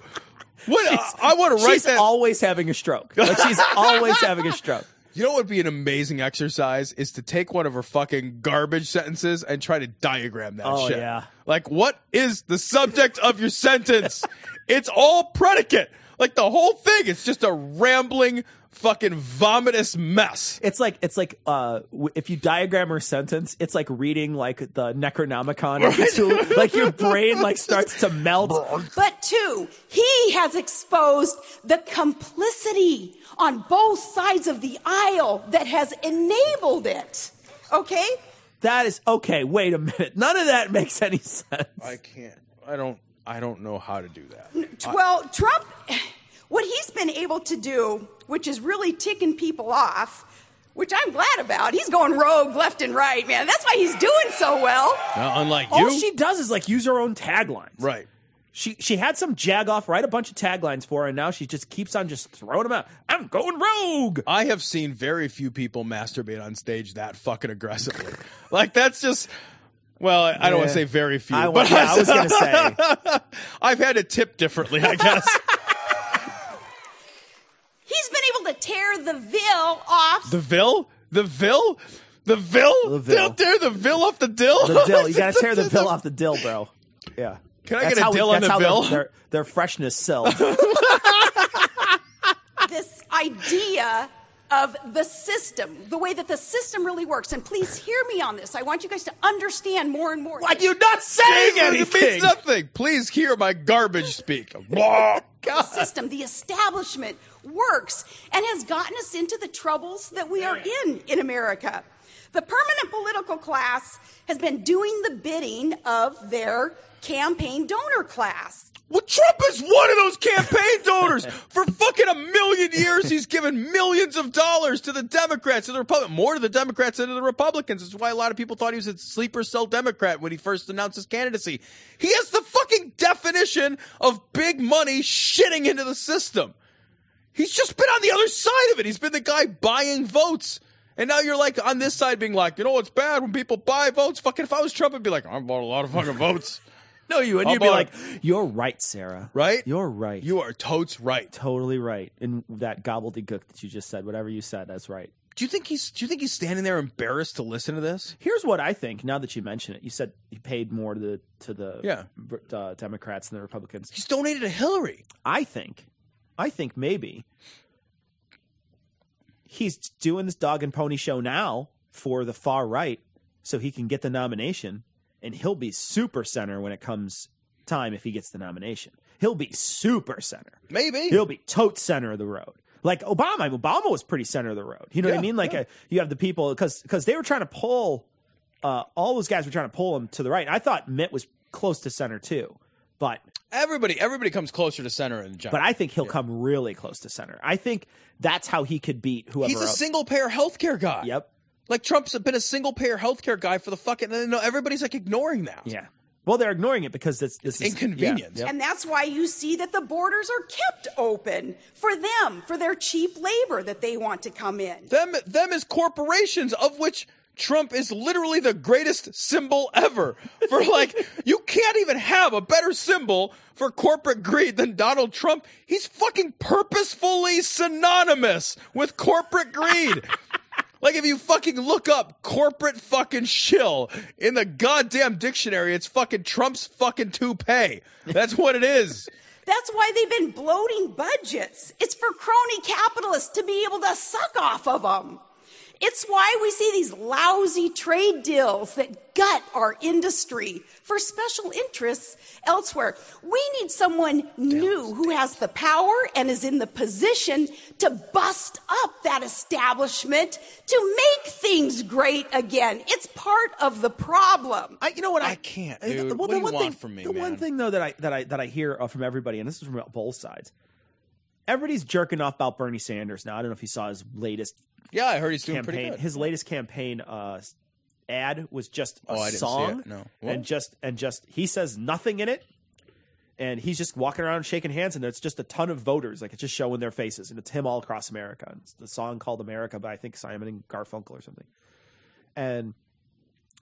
What I, I want to write she's that. always having a stroke. Like she's always having a stroke. you know what would be an amazing exercise is to take one of her fucking garbage sentences and try to diagram that Oh, shit. yeah. Like, what is the subject of your sentence? It's all predicate. Like the whole thing, it's just a rambling fucking vomitous mess. It's like it's like uh, if you diagram her sentence, it's like reading like the Necronomicon. of Cthulhu. like your brain like starts to melt. But two, he has exposed the complicity on both sides of the aisle that has enabled it. Okay? That is okay. Wait a minute. None of that makes any sense. I can't. I don't. I don't know how to do that. Well, Trump, what he's been able to do, which is really ticking people off, which I'm glad about, he's going rogue left and right, man. That's why he's doing so well. Now, unlike you, All she does is like use her own taglines. right? She she had some jag off, write a bunch of taglines for her, and now she just keeps on just throwing them out. I'm going rogue. I have seen very few people masturbate on stage that fucking aggressively. like that's just. Well, I I don't want to say very few, I, but yeah, I was gonna say. I've had to tip differently, I guess. He's been able to tear the veil off. the Vil, the Vil, the Vil, The Vil. They'll tear the Vil off the dill. The dill. You gotta tear the dill off the dill, bro. Yeah. Can I That's get a how we- dill on that's the how? Their, their, their freshness sells. this idea of the system, the way that the system really works. And please hear me on this. I want you guys to understand more and more. like you're not saying It anything. means nothing. Please hear my garbage speak. the system, the establishment works and has gotten us into the troubles that we are in in America. The permanent political class has been doing the bidding of their campaign donor class. Well, Trump is one of those campaign donors. For fucking a million years, he's given millions of dollars to the Democrats and the Republicans, more to the Democrats than to the Republicans. That's why a lot of people thought he was a sleeper cell Democrat when he first announced his candidacy. He has the fucking definition of big money shitting into the system. He's just been on the other side of it. He's been the guy buying votes. And now you're like on this side being like, you know what's bad when people buy votes? Fucking if I was Trump, I'd be like, I bought a lot of fucking votes. No, you and I'll you'd be like, "You're right, Sarah. Right? You're right. You are totes right. totally right." In that gobbledygook that you just said, whatever you said, that's right. Do you think he's do you think he's standing there embarrassed to listen to this? Here's what I think. Now that you mention it, you said he paid more to the to the Yeah. uh, Democrats than the Republicans. He's donated to Hillary. I think, I think maybe he's doing this dog and pony show now for the far right, so he can get the nomination, and he'll be super center when it comes time if he gets the nomination. He'll be super center. Maybe. He'll be tote center of the road. Like Obama, Obama was pretty center of the road. You know what I mean? Like yeah. uh, you have the people because because they were trying to pull uh, all those guys were trying to pull him to the right. I thought Mitt was close to center too, but everybody everybody comes closer to center in the general. but I think he'll come really close to center. I think that's how he could beat whoever. he's a else. single payer healthcare guy. Yep. Like Trump's been a single payer healthcare guy for the fucking and no everybody's like ignoring that. Yeah. Well, they're ignoring it because this this is Inconvenience. Yeah, yep. And that's why you see that the borders are kept open for them, for their cheap labor that they want to come in. Them them as corporations of which Trump is literally the greatest symbol ever. For like you can't even have a better symbol for corporate greed than Donald Trump. He's fucking purposefully synonymous with corporate greed. Like if you fucking look up corporate fucking shill in the goddamn dictionary, it's fucking Trump's fucking toupee. That's what it is. That's why they've been bloating budgets. It's for crony capitalists to be able to suck off of them. It's why we see these lousy trade deals that gut our industry for special interests elsewhere. We need someone new who has the power and is in the position to bust up that establishment to make things great again. It's part of the problem. I, you know what? I, I can't, dude. well, What the do you one want thing, from me, The one thing though that I that I that I hear uh, from everybody, and this is from both sides. Everybody's jerking off about Bernie Sanders now. I don't know if you saw his latest Yeah, I heard he's doing pretty campaign. good. His latest campaign uh, ad was just a Oh, didn't see song. No. And just and just he says nothing in it, and he's just walking around shaking hands, and it's just a ton of voters, like it's just showing their faces, and it's him all across America. And it's the song called "America" by I think Simon and Garfunkel or something, and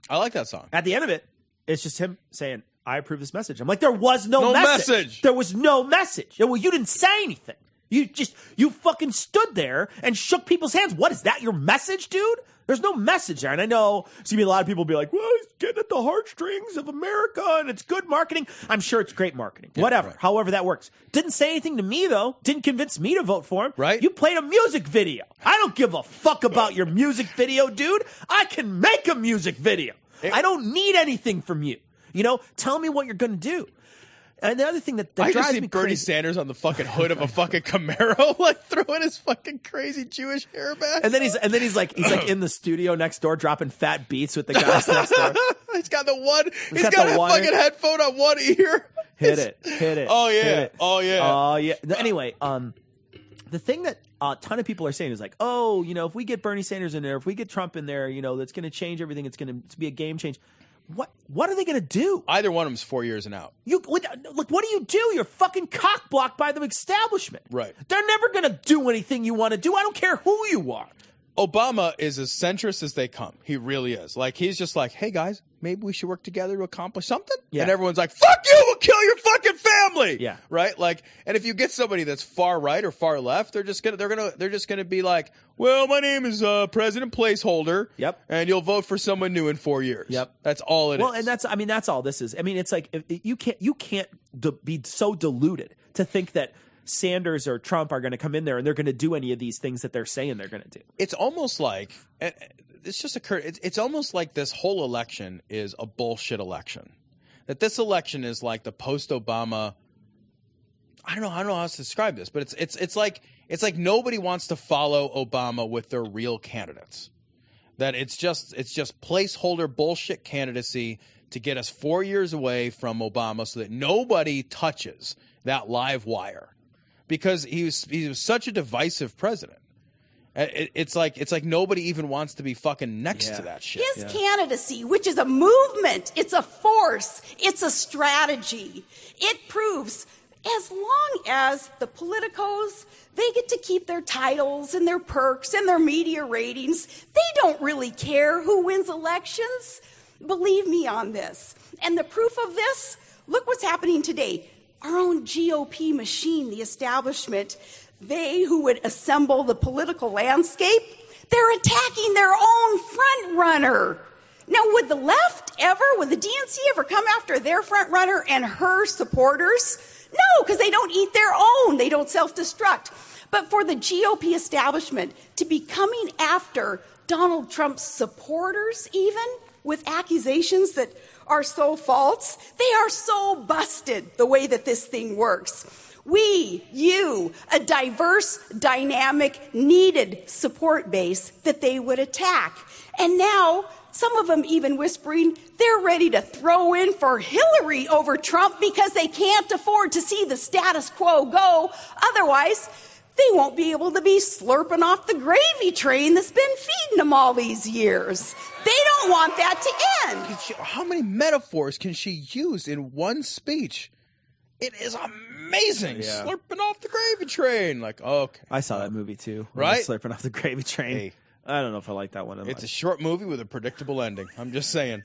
I like that song. at the end of it, it's just him saying, "I approve this message." I'm like, there was no, No message. message. There was no message. Well, you didn't say anything. You just you fucking stood there and shook people's hands. What is that? Your message, dude? There's no message there. And I know see me a lot of people be like, "Well, he's getting at the heartstrings of America, and it's good marketing." I'm sure it's great marketing. Whatever, right. however that works. Didn't say anything to me though. Didn't convince me to vote for him. Right. You played a music video. I don't give a fuck about your music video, dude. I can make a music video. I don't need anything from you. You know, tell me what you're going to do. And the other thing that, that I drives just see me Bernie crazy, Sanders on the fucking hood of a fucking Camaro, like throwing his fucking crazy Jewish hair back. and then he's and then he's like he's like in the studio next door dropping fat beats with the guys next door. he's got the one. He's got got, the one- fucking headphone on one ear. Hit It's- it, hit it. Oh yeah. it. Oh yeah. Oh yeah. Anyway, um, the thing that a ton of people are saying is like, oh, you know, if we get Bernie Sanders in there, if we get Trump in there, you know, that's going to change everything. It's going to be a game change. What what are they going to do? Either one of them's four years and out. You what, look. What do you do? You're fucking cock blocked by the establishment. Right. They're never going to do anything you want to do. I don't care who you are. Obama is as centrist as they come. He really is. Like he's just like, hey guys, maybe we should work together to accomplish something. Yeah. And everyone's like, fuck you, we'll kill your fucking family. Yeah. Right. Like, and if you get somebody that's far right or far left, they're just gonna they're gonna they're just gonna be like, well, my name is uh, President Placeholder. Yep. And you'll vote for someone new in four years. Yep. That's all it is. well, and that's I mean that's all this is. I mean it's like if, you can't you can't de- be so deluded to think that Sanders or Trump are going to come in there and they're going to do any of these things that they're saying they're going to do. it's almost like eh, eh, it's just occurred. It's, it's almost like this whole election is a bullshit election. That this election is like the post-Obama. I don't know. I don't know how to describe this, but it's it's it's like it's like nobody wants to follow Obama with their real candidates. That it's just it's just placeholder bullshit candidacy to get us four years away from Obama, so that nobody touches that live wire, because he was he was such a divisive president. Uh, It, it's like it's like nobody even wants to be fucking next Yeah. to that shit. His candidacy, which is a movement, it's a force, it's a strategy. It proves as long as the politicos, they get to keep their titles and their perks and their media ratings, they don't really care who wins elections. Believe me on this. And the proof of this, look what's happening today. Our own GOP machine, the establishment, they who would assemble the political landscape, they're attacking their own front runner. Now, would the left ever, would the DNC ever come after their front runner and her supporters? No, because they don't eat their own. They don't self destruct. But for the GOP establishment to be coming after Donald Trump's supporters, even with accusations that are so false, they are so busted the way that this thing works. We, you, a diverse, dynamic, needed support base that they would attack. And now, some of them even whispering they're ready to throw in for Hillary over Trump because they can't afford to see the status quo go. Otherwise, they won't be able to be slurping off the gravy train that's been feeding them all these years. They don't want that to end. She- how many metaphors can she use in one speech? It is amazing. Yeah. Slurping off the gravy train. Like, okay. I saw that movie too. Right? Slurping off the gravy train. Hey. I don't know if I like that one. It's a short movie with a predictable ending. I'm just saying.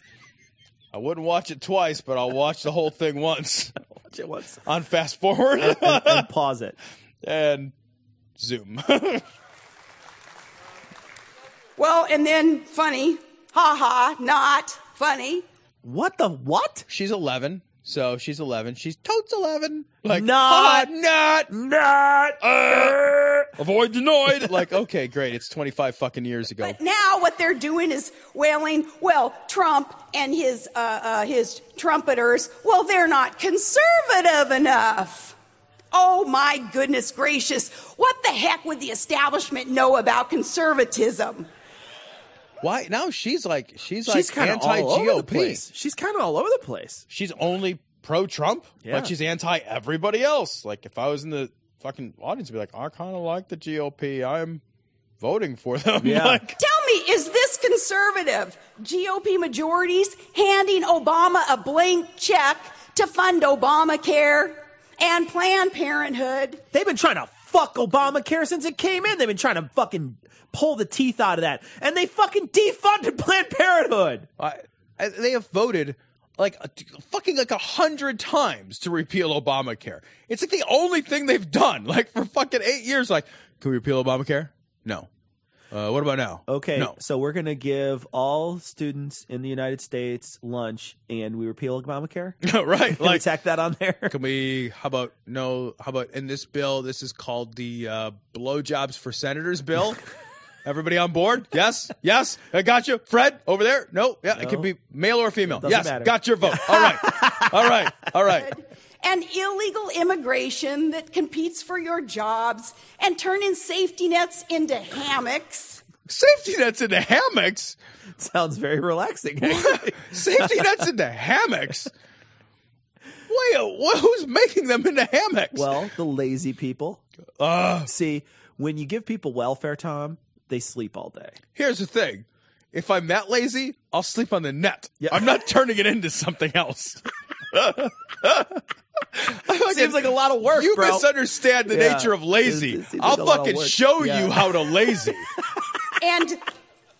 I wouldn't watch it twice, but I'll watch the whole thing once watch it once on fast forward and, and pause it. and zoom. Well, and then funny, ha ha, not funny. What the what? she's 11, so she's 11. She's totes 11. Like Not. "Ha, not. Not. avoid denied. Like, okay, great. It's 25 fucking years ago. But now what they're doing is wailing, well, Trump and his uh, uh, his trumpeters, well, they're not conservative enough. Oh my goodness gracious! What the heck would the establishment know about conservatism? Why now? She's like she's like She's kind of anti all over the GOP. She's kind of all over the place. She's only pro Trump, Yeah. but she's anti everybody else. Like if I was in the fucking audience, I'd be like, I kind of like the GOP. I'm voting for them. Yeah. like, Tell me, is this conservative? GOP majorities handing Obama a blank check to fund Obamacare and Planned Parenthood. They've been trying to fuck Obamacare since it came in. They've been trying to fucking pull the teeth out of that, and they fucking defunded Planned Parenthood. I, I- they have voted like a, fucking like a hundred times to repeal Obamacare. It's like the only thing they've done. Like for fucking eight years. Like, can we repeal Obamacare? No. Uh, what about now? Okay, No. so we're gonna give all students in the United States lunch, and we repeal Obamacare. right. Can we Like, tack that on there? Can we? How about no? How about in this bill? This is called the uh, blowjobs for senators bill. Everybody on board? Yes, yes. I got you, Fred over there. No, yeah, it could be male or female. Yes, matter. got your vote. All right, all right, all right. And illegal immigration that competes for your jobs and turning safety nets into hammocks. Safety nets into hammocks. Sounds very relaxing. Safety nets into hammocks. Wait, who's making them into hammocks? well, the lazy people. uh, See, when you give people welfare, Tom, they sleep all day. here's the thing. If I'm that lazy, I'll sleep on the net. Yeah. I'm not turning it into something else. Seems like a lot of work, You bro. misunderstand the Yeah. nature of lazy. It- it I'll like a lot of fucking show Yeah. you how to lazy. And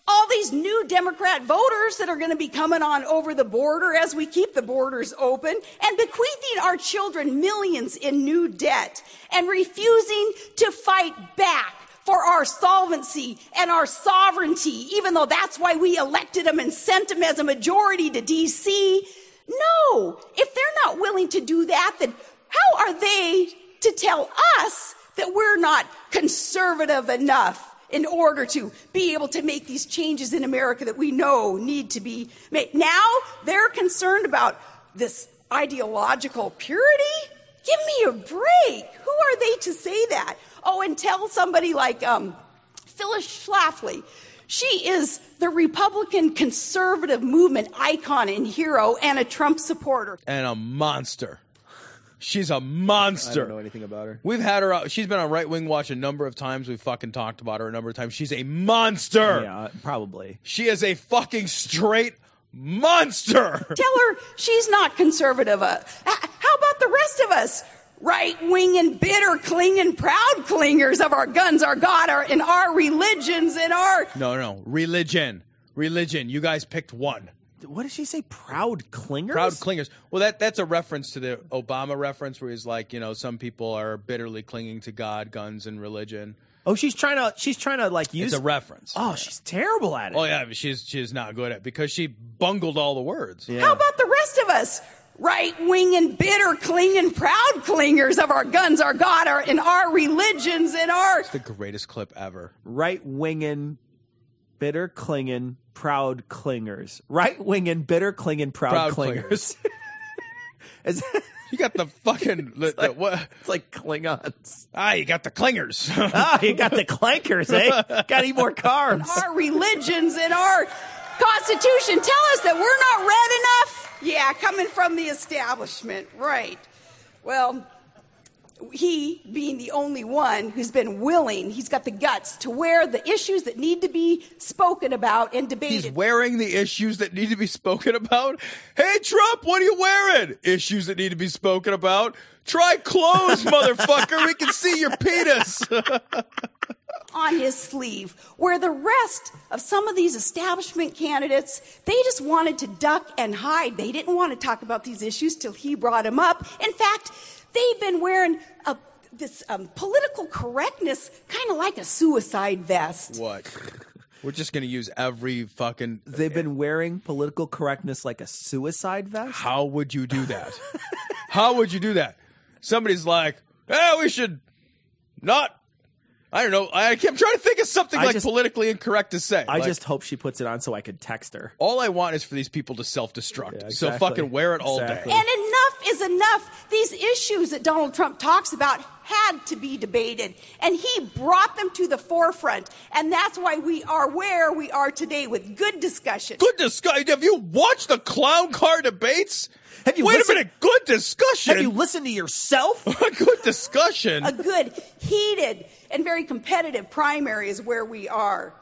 all these new Democrat voters that are going to be coming on over the border as we keep the borders open and bequeathing our children millions in new debt and refusing to fight back for our solvency and our sovereignty, even though that's why we elected them and sent them as a majority to DC. No, if they're not willing to do that, then how are they to tell us that we're not conservative enough in order to be able to make these changes in America that we know need to be made. Now they're concerned about this ideological purity? Give me a break. Who are they to say that? Oh, and tell somebody like um, Phyllis Schlafly. She is the Republican conservative movement icon and hero and a Trump supporter. and a monster. She's a monster. I don't know anything about her. We've had her out. She's been on Right Wing Watch a number of times. We've fucking talked about her a number of times. She's a monster. Yeah, probably. She is a fucking straight monster. Tell her she's not conservative. Uh, how about the rest of us? Right wing and bitter clinging proud clingers of our guns, our God, our, and our religions and our. No, no, religion, religion. You guys picked one. What did she say? Proud clingers. Proud clingers. Well, that that's a reference to the Obama reference, where he's like, you know, some people are bitterly clinging to God, guns, and religion. Oh, she's trying to. She's trying to like use. It's a reference. oh, she's terrible at it. Oh yeah, she's she's not good at it because she bungled all the words. Yeah. How about the rest of us? Right wing and bitter clinging proud clingers of our guns, our God, our, and our religions and our. It's the greatest clip ever. right winging, bitter clinging, proud clingers. Right winging, bitter clinging, proud, Proud clingers. Is- You got the fucking the, the, what? it's like Klingons. Ah, you got the clingers. Ah, you got the clankers, eh? Got any more carbs? our religions and our Constitution tell us that we're not red enough? Yeah, coming from the establishment, right. Well, he being the only one who's been willing, he's got the guts to wear the issues that need to be spoken about and debated. He's wearing the issues that need to be spoken about. Hey, Trump, what are you wearing? Issues that need to be spoken about. Try clothes, motherfucker. We can see your penis. on his sleeve, where the rest of some of these establishment candidates, they just wanted to duck and hide. They didn't want to talk about these issues till he brought them up. In fact, they've been wearing a, this um, political correctness kind of like a suicide vest. what? We're just gonna use every fucking. They've been wearing political correctness like a suicide vest. How would you do that? How would you do that? Somebody's like, "Yeah, we should not I don't know. I, I'm trying to think of something I like just- politically incorrect to say. I Like, just hope she puts it on so I can text her. all I want is for these people to self-destruct. Yeah, So fucking wear it all Exactly. day. And enough is enough. These issues that Donald Trump talks about had to be debated, and he brought them to the forefront. And that's why we are where we are today with good discussion. Good discussion. Have you watched the clown car debates? Have you Wait listened- a minute. Good discussion. Have you listened to yourself? A good discussion. A good, heated, and very competitive primary is where we are.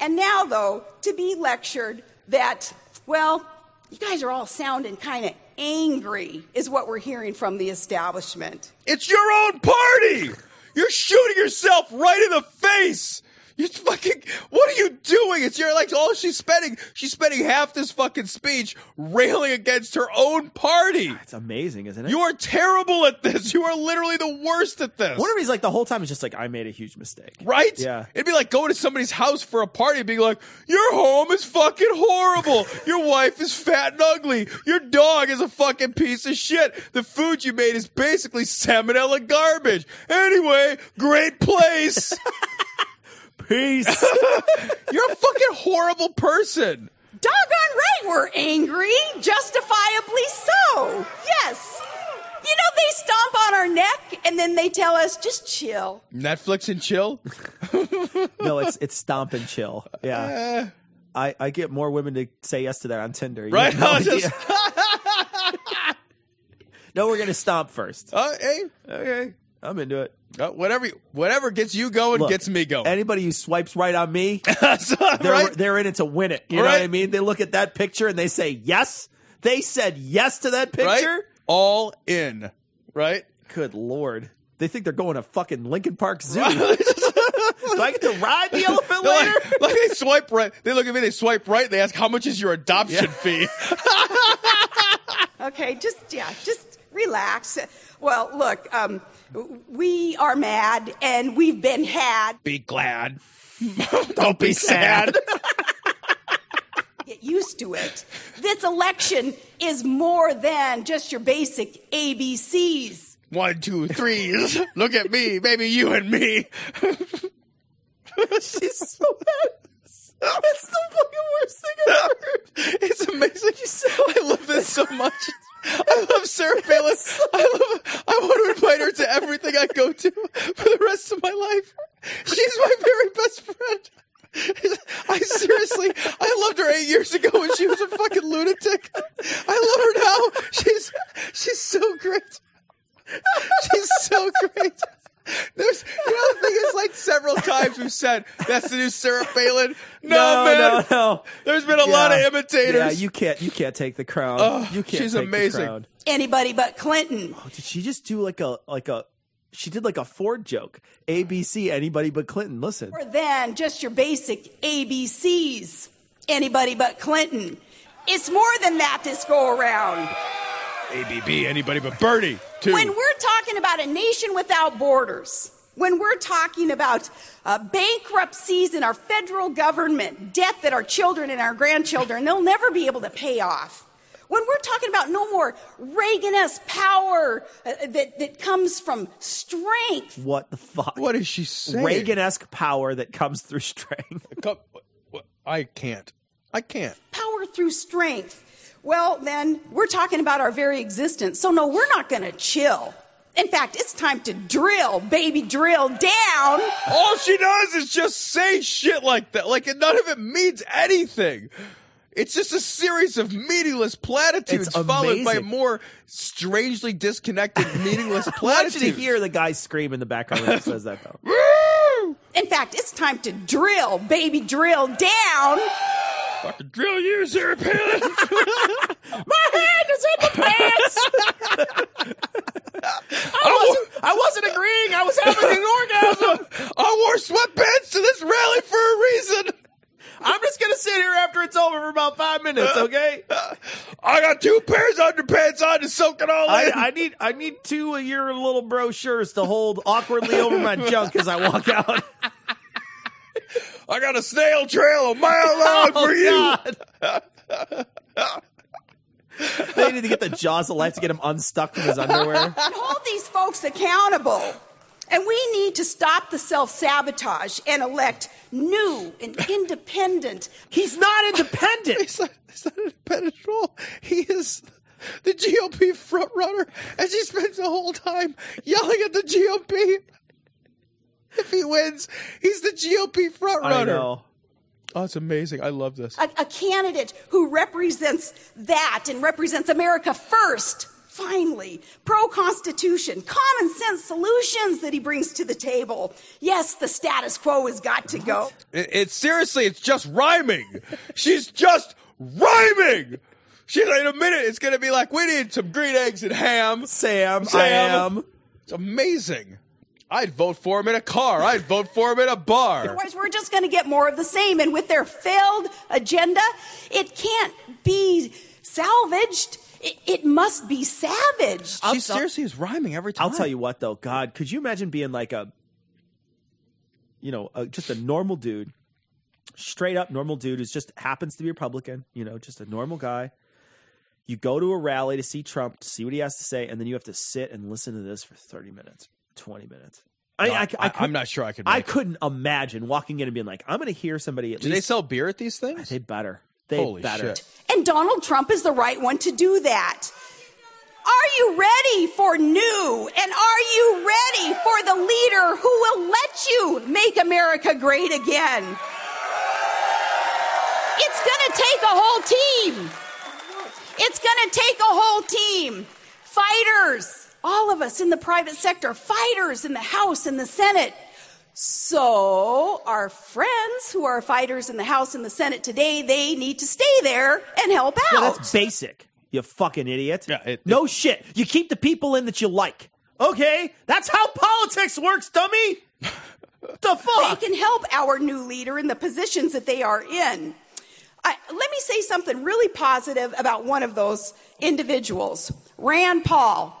And now, though, to be lectured that, well, you guys are all sounding kind of angry, is what we're hearing from the establishment. It's your own party. You're shooting yourself right in the face. You fucking. What are you doing? It's your like all she's spending. She's spending half this fucking speech railing against her own party. Ah, it's amazing, isn't it? You are terrible at this. You are literally the worst at this. One of these, like the whole time, is just like I made a huge mistake. Right? Yeah. It'd be like going to somebody's house for a party and being like, Your home is fucking horrible. Your wife is fat and ugly. Your dog is a fucking piece of shit. The food you made is basically salmonella garbage. Anyway, great place. Peace. You're a fucking horrible person. Doggone right we're angry, justifiably so. Yes. You know, they stomp on our neck and then they tell us, just chill. Netflix and chill. no, it's it's stomp and chill. Yeah. Eh, I, I get more women to say yes to that on Tinder. You right? no, just- no, we're gonna stomp first. Uh, hey, Okay, I'm into it. Uh, whatever, whatever gets you going Look, gets me going. Anybody who swipes right on me, So, they're right? they're in it to win it. You know what I mean? They look at that picture and they say yes. They said yes to that right? picture. All in, right? Good lord. They think they're going to fucking Lincoln Park Zoo. Do I get to ride the elephant They're later? like, like they swipe right. They look at me. They swipe right. They ask, "How much is your adoption fee?" Okay, just, yeah, just relax. Well, look, um, we are mad and we've been had. Be glad. Don't be sad. Get used to it. This election is more than just your basic ABCs. One, two, threes. Look at me, baby. You and me. She's so bad. It's the fucking worst thing I've ever heard. It's amazing. I love this so much. I love Sarah Palin. I love. I want to invite her to everything I go to for the rest of my life. She's my very best friend. I seriously, I loved her eight years ago when she was a fucking lunatic. I love her now. She's she's so great. She's so great. There's, you know, the thing is, like several times we've said that's the new Sarah Palin. No, no, man. no, no. There's been a lot of imitators. Yeah, you can't you can't take the crown. Oh, you can't she's take amazing. the crown. Anybody but Clinton. Oh, did she just do like a like a she did like a Ford joke. ABC anybody but Clinton. Listen. More than just your basic ABCs. Anybody but Clinton. It's more than that this go around. ABB, anybody but Bernie, too. When we're talking about a nation without borders, when we're talking about uh, bankruptcies in our federal government, debt that our children and our grandchildren, they'll never be able to pay off. When we're talking about no more Reagan-esque power uh, that, that comes from strength, What the fuck? what is she saying? Reagan-esque power that comes through strength. I can't. I can't. power through strength, well, then we're talking about our very existence. So, no, we're not going to chill. In fact, it's time to drill, baby, drill down. All she does is just say shit like that. Like, none of it means anything. It's just a series of meaningless platitudes It's followed by more strangely disconnected, meaningless I want platitudes. you to hear the guy scream in the background when he says that though. In fact, it's time to drill, baby, drill down. Fucking drill you, Sarah Palin. My hand is in the pants. I wasn't. I wasn't agreeing. I was having an orgasm. I wore sweatpants to this rally for a reason. I'm just gonna sit here after it's over for about five minutes, uh, okay? I got two pairs of underpants on to soak it all I, in. I need I need two of your little brochures to hold awkwardly over my junk as I walk out. I got a snail trail a mile long for oh, you. Oh, God. they need to get the jaws of life to get him unstuck from his underwear. And hold these folks accountable. And we need to stop the self sabotage and elect new and independent. He's not independent. He's not, he's not independent at all. He is the GOP front runner, and she spends the whole time yelling at the GOP. If he wins, he's the GOP front I runner. know. Oh, it's amazing. I love this. a, a candidate who represents that and represents America first. Finally, pro Constitution, common sense solutions that he brings to the table. Yes, the status quo has got to go. It, it's seriously, it's just rhyming. She's just rhyming. She's like, in a minute, it's going to be like, we need some green eggs and ham. Sam, I Sam. am. It's amazing. I'd vote for him in a car. I'd vote for him in a bar. Otherwise, we're just going to get more of the same. And with their failed agenda, it can't be salvaged. It, it must be savaged. I'll- She seriously is rhyming every time. I'll tell you what, though, God, could you imagine being like a, you know, a, just a normal dude, straight up normal dude who's just happens to be Republican, you know, just a normal guy. You go to a rally to see Trump, to see what he has to say, and then you have to sit and listen to this for 30 minutes, 20 minutes. I, No, I, I, I- I'm couldn't- sure I could I make it. couldn't imagine walking in and being like, I'm going to hear somebody at Do they sell beer at these things? They better. They Holy better. shit. And Donald Trump is the right one to do that. Are you ready for new? And are you ready for the leader who will let you make America great again? It's going to take a whole team. It's going to take a whole team. Fighters, all of us in the private sector, fighters in the House and the Senate. So, our friends who are fighters in the House and the Senate today, they need to stay there and help Yeah, out. that's basic. You fucking idiot. Yeah, it- no shit. You keep the people in that you like. Okay, that's how politics works, dummy. the fuck. they can help our new leader in the positions that they are in. I, let me say something really positive about one of those individuals, Rand Paul.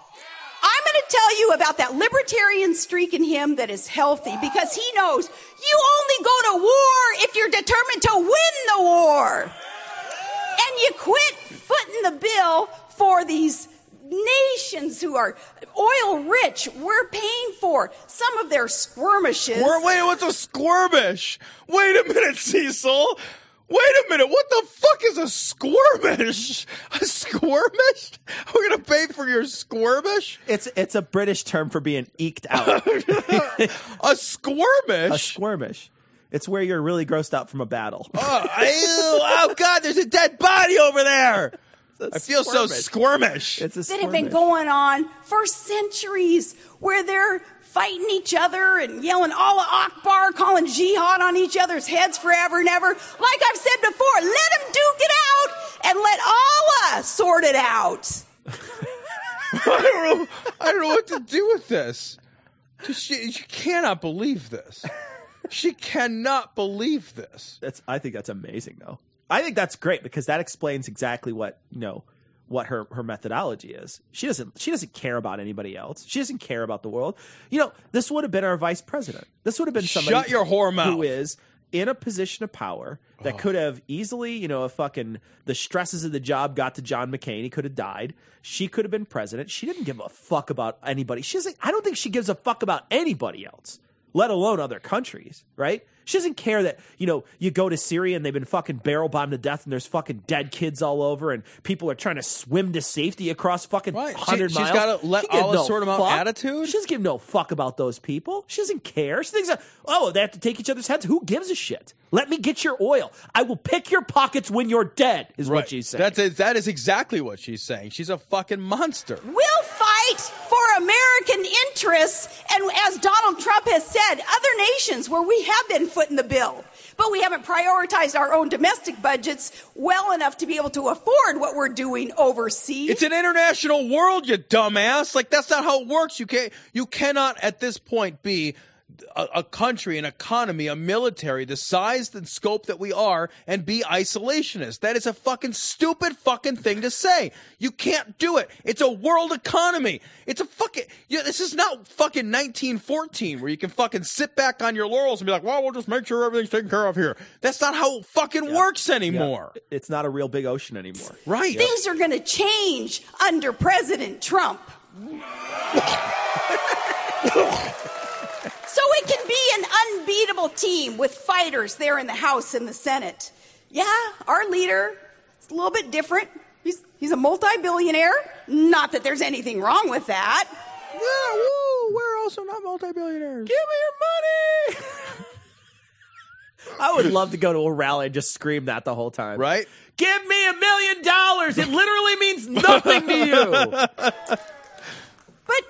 I'm going to tell you about that libertarian streak in him that is healthy because he knows you only go to war if you're determined to win the war. And you quit footing the bill for these nations who are oil rich. We're paying for some of their skirmishes. Squir- wait, what's a squirmish? Wait a minute, Cecil. Wait a minute. What the fuck is a squirmish? A squirmish? We're gonna pay for your squirmish? It's it's a British term for being eked out. A squirmish? a squirmish. It's where you're really grossed out from a battle. oh, ew, oh God! There's a dead body over there. I feel so squirmish. It's a that have been going on for centuries, where they're fighting each other and yelling Allah Akbar, calling jihad on each other's heads forever and ever. Like I've said before, let them duke it out and let Allah sort it out. I don't know. I don't know what to do with this. She, she cannot believe this. She cannot believe this. That's I think that's amazing though. I think that's great because that explains exactly what you know what her her methodology is. She doesn't she doesn't care about anybody else. She doesn't care about the world. You know, this would have been our vice president. This would have been somebody Shut your whore mouth. who is in a position of power that oh. could have easily, you know, if fucking the stresses of the job got to John McCain, he could have died. She could have been president. She didn't give a fuck about anybody. She doesn't I don't think she gives a fuck about anybody else, let alone other countries, right? She doesn't care that, you know, you go to Syria and they've been fucking barrel bombed to death and there's fucking dead kids all over and people are trying to swim to safety across fucking Right. She- 100 she's miles. gotta let She gives Allah sort 'em out fuck. attitude? She doesn't give no fuck about those people. She doesn't care. She thinks, oh, they have to take each other's heads. Who gives a shit? Let me get your oil. I will pick your pockets when you're dead, is what she's saying. That's it. That is exactly what she's saying. She's a fucking monster. We'll fight for American interests, and as Donald Trump has said, other nations where we have been footing the bill, but we haven't prioritized our own domestic budgets well enough to be able to afford what we're doing overseas. It's an international world, you dumbass. Like that's not how it works. You can't. You cannot at this point be a, a country, an economy, a military the size and scope that we are, and be isolationist. That is a fucking stupid fucking thing to say. You can't do it. It's a world economy. It's a fucking. Yeah, this is not fucking 1914 where you can fucking sit back on your laurels and be like, well, we'll just make sure everything's taken care of here. That's not how it fucking works Yeah. anymore. It's not a real big ocean anymore. Right. Things are going to change under President Trump. So it can be an unbeatable team with fighters there in the House and the Senate. Yeah, our leader is a little bit different. He's, he's a multi billionaire. Not that there's anything wrong with that. Yeah, woo, we're also not multi-billionaires. Give me your money. I would love to go to a rally and just scream that the whole time. Right? Give me a million dollars. It literally means nothing to you. But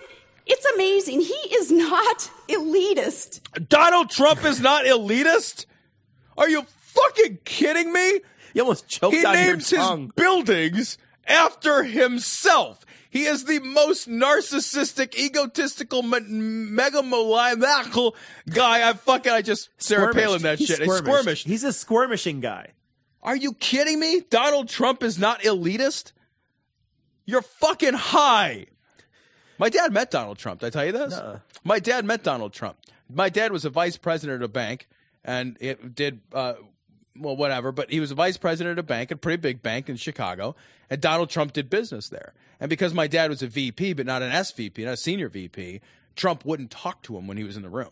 it's amazing. He is not elitist. Donald Trump is not elitist? Are you fucking kidding me? You almost choked He on your tongue. He names his buildings after himself. He is the most narcissistic, egotistical, me- megalomaniacal guy. I fucking, I just Sarah Squirmish. Palin that He's shit. It's squirmish. squirmish. He's a squirmishing guy. Are you kidding me? Donald Trump is not elitist? You're fucking high. My dad met Donald Trump. Did I tell you this? My dad met Donald Trump. My dad was a vice president of a bank and it did, uh, well, whatever, but he was a vice president of a bank, a pretty big bank in Chicago, and Donald Trump did business there. And because my dad was a VP, but not an SVP, not a senior VP, Trump wouldn't talk to him when he was in the room.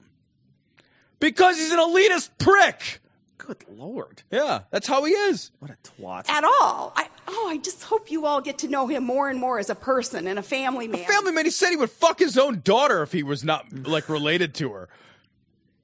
Because he's an elitist prick. Good lord. Yeah, that's how he is. What a twat. At all. I, oh, I just hope you all get to know him more and more as a person and a family man. A Family man, he said he would fuck his own daughter if he was not like related to her.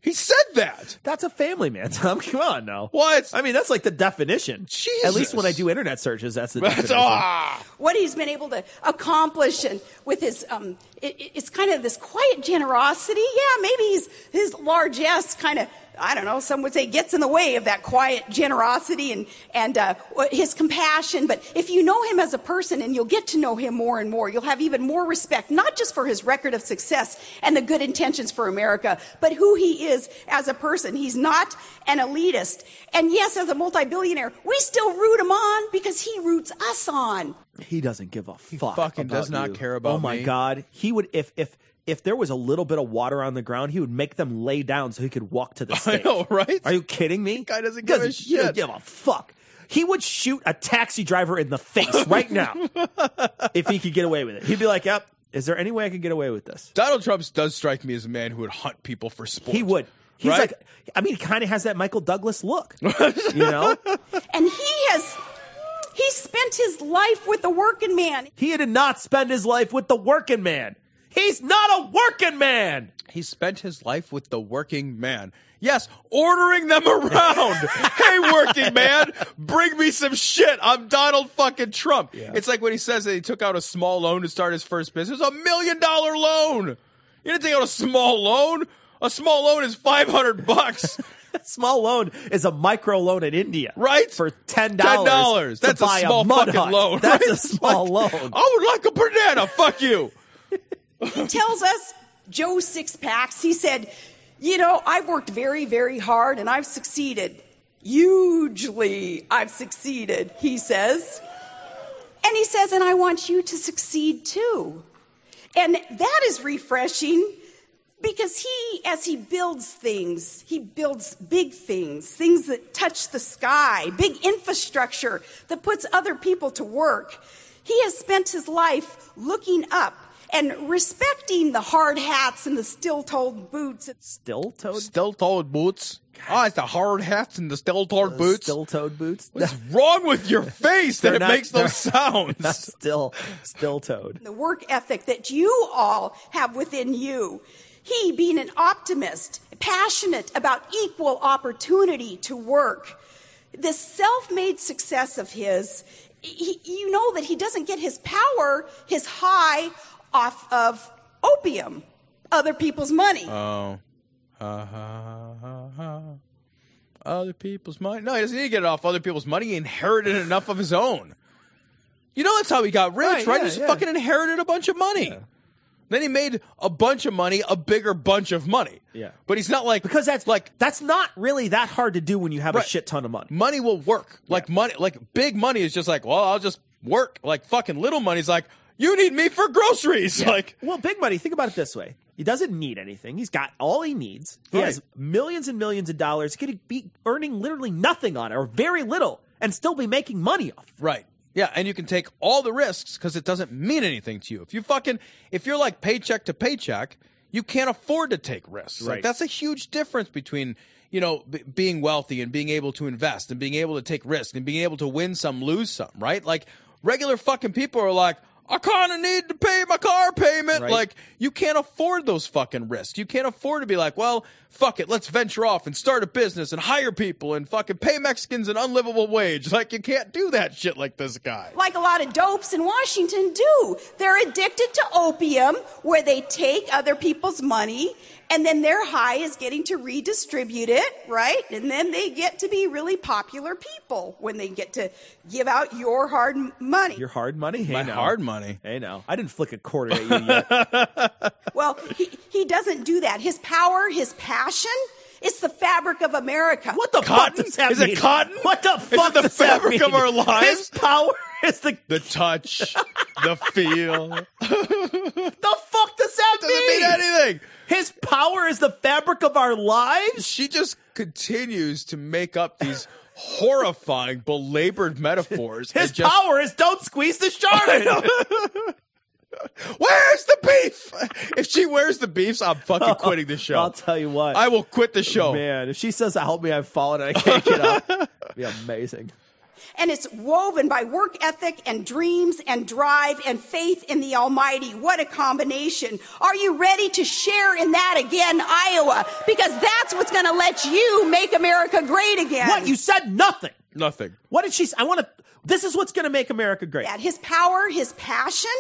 He said that. That's a family man, Tom. Come on now. What? I mean, that's like the definition. Jesus. At least when I do internet searches, that's the That's definition. ah. what he's been able to accomplish and with his um it, it- it's kind of this quiet generosity yeah maybe he's his largesse kind of i don't know some would say gets in the way of that quiet generosity and and uh, his compassion but if you know him as a person and you'll get to know him more and more you'll have even more respect not just for his record of success and the good intentions for america but who he is as a person he's not an elitist and yes as a multi-billionaire we still root him on because he roots us on He doesn't give a fuck. fucking about does not you. care about Oh my me. god, he would if if if there was a little bit of water on the ground, he would make them lay down so he could walk to the I know, right? Are you kidding me? guy doesn't give a Doesn't- he doesn't shit. give a fuck. He would shoot a taxi driver in the face right now if he could get away with it. He'd be like, "Yep, is there any way I could get away with this?" Donald Trump does strike me as a man who would hunt people for sport. He would. He's Right? like, I mean, he kind of has that Michael Douglas look, you know. and he has he spent his life with the working man He did not spend his life with the working man. He's not a working man. He spent his life with the working man. Yes, ordering them around. hey, working man, bring me some shit. I'm Donald fucking Trump. It's like when he says that he took out a small loan to start his first business, a million dollar loan. You didn't take out a small loan. A small loan is 500 bucks. Small loan is a micro loan in India, Right? For ten dollars. $10. That's a small mud fucking hut. loan, That's right? a small like, loan. I would like a banana. Fuck you. He tells us joe six packs. He said you know i've worked very very hard and i've succeeded. Hugely i've succeeded he says. And he says and i want you to succeed too. And that is refreshing because he as he builds things he builds big things things that touch the sky big infrastructure that puts other people to work. He has spent his life looking up and respecting the hard hats and the still-toed boots Still toed. Still-toed boots. Oh, it's the hard hats and the still-toed boots. Still toed boots. What's wrong with your face that it not- makes those sounds? Not still, still toed. the work ethic that you all have within you. He, being an optimist, passionate about equal opportunity to work, this self made success of his, he, you know that he doesn't get his power, his high, off of OPM, other people's money. Oh. Ha, ha, ha, ha. Other people's money. No, he doesn't need to get it off other people's money. He inherited enough of his own. You know that's how he got rich, Right, right? yeah, he just yeah. fucking inherited a bunch of money. Then he made a bunch of money, a bigger bunch of money. Yeah. But he's not like Because that's like that's not really that hard to do when you have a shit ton of money. money will work. Like money, like big money is just like, well, I'll just work. Like fucking little money's like, you need me for groceries. Like, Well, big money. Think about it this way: he doesn't need anything. He's got all he needs. He Right. has millions and millions of dollars. He could be earning literally nothing on it, or very little, and still be making money off. right. Yeah, and you can take all the risks because it doesn't mean anything to you. If you fucking, if you're like paycheck to paycheck, you can't afford to take risks. Like Right. that's a huge difference between you know b- being wealthy and being able to invest and being able to take risks and being able to win some, lose some. Right? Like regular fucking people are like. I kind of need to pay my car payment. Right. Like, you can't afford those fucking risks. You can't afford to be like, well, fuck it, let's venture off and start a business and hire people and fucking pay Mexicans an unlivable wage. Like, you can't do that shit like this guy. like a lot of dopes in Washington do. They're addicted to OPM, where they take other people's money and then their high is getting to redistribute it, right? And then they get to be really popular people when they get to give out your hard money. Your hard money? Hey My now. hard money. Hey no, I didn't flick a quarter at you yet. Well, he, he doesn't do that. His power, his passion, it's the fabric of America. What the Cotton? fuck does that Is it cotton? What the fuck? Is it the does that fabric of our lives? His power is the The touch, the feel. the fuck does that Doesn't mean? mean anything. His power is the fabric of our lives. She just continues to make up these horrifying, belabored metaphors. His just, power is don't squeeze the Charmin. Where's the beef? If she wears the beefs, I'm fucking quitting the show. I'll tell you what. I will quit the show. Man, if she says I help me, I've fallen and I can't get up. It'd be amazing. And it's woven by work ethic and dreams and drive and faith in the Almighty. What a combination. Are you ready to share in that again, Iowa? Because that's what's going to let you make America great again. What? You said nothing. Nothing. What did she say? I want to. This is what's going to make America great. that his power, his passion,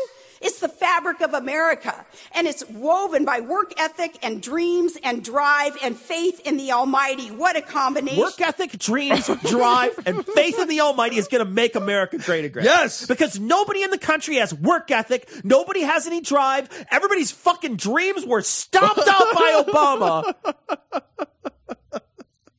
it's the fabric of America. And it's woven by work ethic and dreams and drive and faith in the Almighty. What a combination. Work ethic, dreams, drive, and faith in the Almighty is going to make America great again. Yes. Because nobody in the country has work ethic. Nobody has any drive. Everybody's fucking dreams were stomped out by Obama.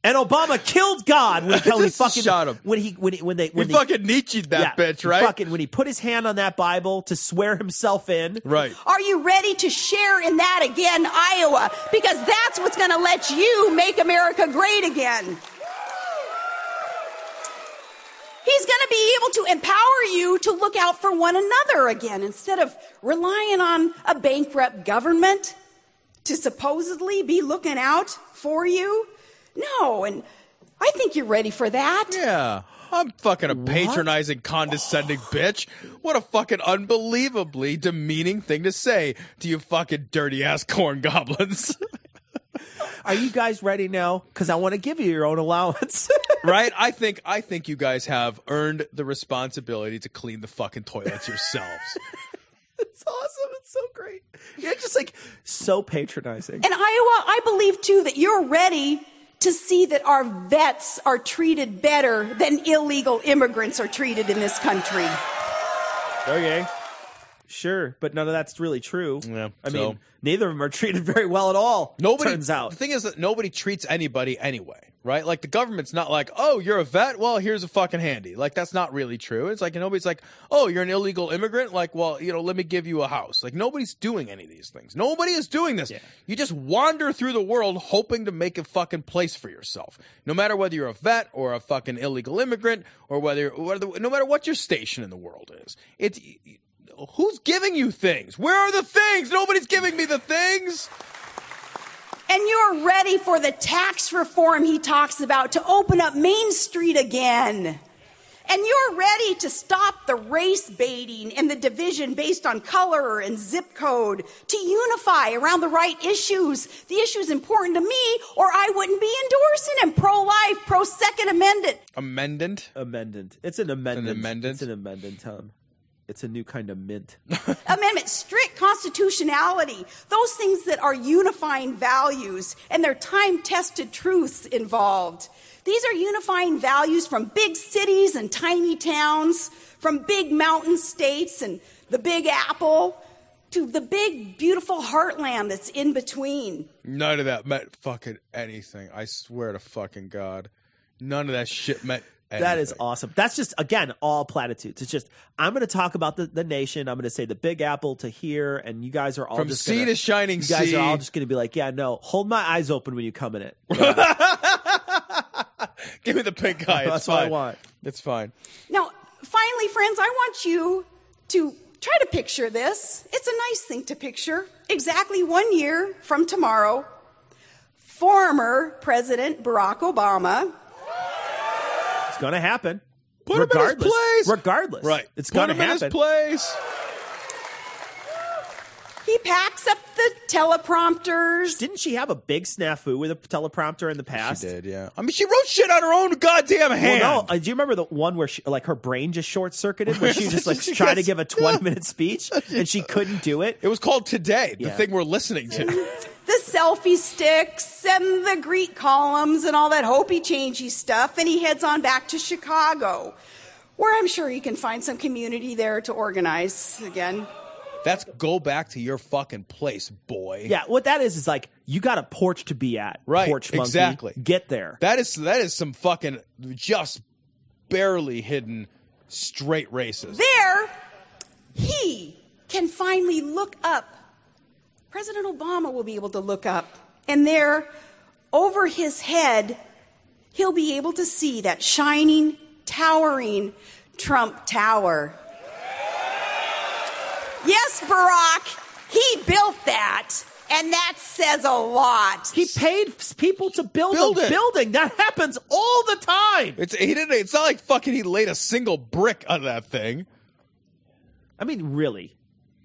And Obama killed God when he, when he Just fucking shot him. when he when he, when they You when they, fucking Nietzsche'd that yeah, bitch, right? Fucking when he put his hand on that Bible to swear himself in. Right. Are you ready to share in that again, Iowa? Because that's what's going to let you make America great again. He's going to be able to empower you to look out for one another again instead of relying on a bankrupt government to supposedly be looking out for you. No, and I think you're ready for that. Yeah. I'm fucking a patronizing, condescending bitch. What a fucking unbelievably demeaning thing to say to you fucking dirty ass corn goblins. Are you guys ready now? Because I want to give you your own allowance. right? I think I think you guys have earned the responsibility to clean the fucking toilets yourselves. it's awesome. It's so great. You're just like so patronizing. And Iowa, I believe too that you're ready to see that our vets are treated better than illegal immigrants are treated in this country. Okay. Sure, but none of that's really true. Yeah, I so- mean, neither of them are treated very well at all. Nobody turns out. The thing is that nobody treats anybody anyway, right? Like the government's not like, "Oh, you're a vet? Well, here's a fucking handy." Like that's not really true. It's like nobody's like, "Oh, you're an illegal immigrant? Like, well, you know, let me give you a house." Like nobody's doing any of these things. Nobody is doing this. You just wander through the world hoping to make a fucking place for yourself. No matter whether you're a vet or a fucking illegal immigrant or whether, whether no matter what your station in the world is. It's Who's giving you things? Where are the things? Nobody's giving me the things. And you're ready for the tax reform he talks about to open up Main Street again. And you're ready to stop the race baiting and the division based on color and zip code, to unify around the right issues, the issues important to me, or I wouldn't be endorsing him pro life, pro Second Amendment. Amendment. amendment. It's an amendment. An amendment? It's an amendment, Tom. It's a new kind of mint. Amendment, strict constitutionality, those things that are unifying values and their time tested truths involved. These are unifying values from big cities and tiny towns, from big mountain states and the big apple to the big, beautiful heartland that's in between. None of that meant fucking anything. I swear to fucking God. None of that shit meant anything. That is awesome. That's just again all platitudes. It's just I'm going to talk about the, the nation. I'm going to say the Big Apple to here, and you guys are all From just sea gonna, to shining You guys sea. are all just going to be like, yeah, no, hold my eyes open when you come in it. Give me the pink eye. It's That's what I want. It's fine. Now, finally, friends, I want you to Try to picture this. It's a nice thing to picture. Exactly one year from tomorrow, former President Barack Obama It's going to happen. Put him in his regardless. place. Regardless. Right. It's going to him in his happen. place. He packs up the teleprompters. Didn't she have a big snafu with a teleprompter in the past? She did, yeah. I mean, she wrote shit on her own goddamn hand. Well, no. Uh, do you remember the one where she, like her brain just short circuited where she just like She tried to give a twenty minute speech and she couldn't do it? It was called Today, the Yeah. thing we're listening to. the selfie sticks and the Greek columns and all that hopey changey stuff, and he heads on back to Chicago, where I'm sure he can find some community there to organize again. That's go back to your fucking place, boy. Yeah, what that is is like you got a porch to be at. Right, Porch monkey. exactly. Get there. That is that is some fucking just barely hidden straight racism. There, he can finally look up. President Obama will be able to look up, and there, over his head, he'll be able to see that shining, towering Trump Tower. Yes, Barack, he built that, and that says a lot. He paid people to build, Build a it. building. That happens all the time. It's he didn't. It's not like fucking he laid a single brick on that thing. I mean, really.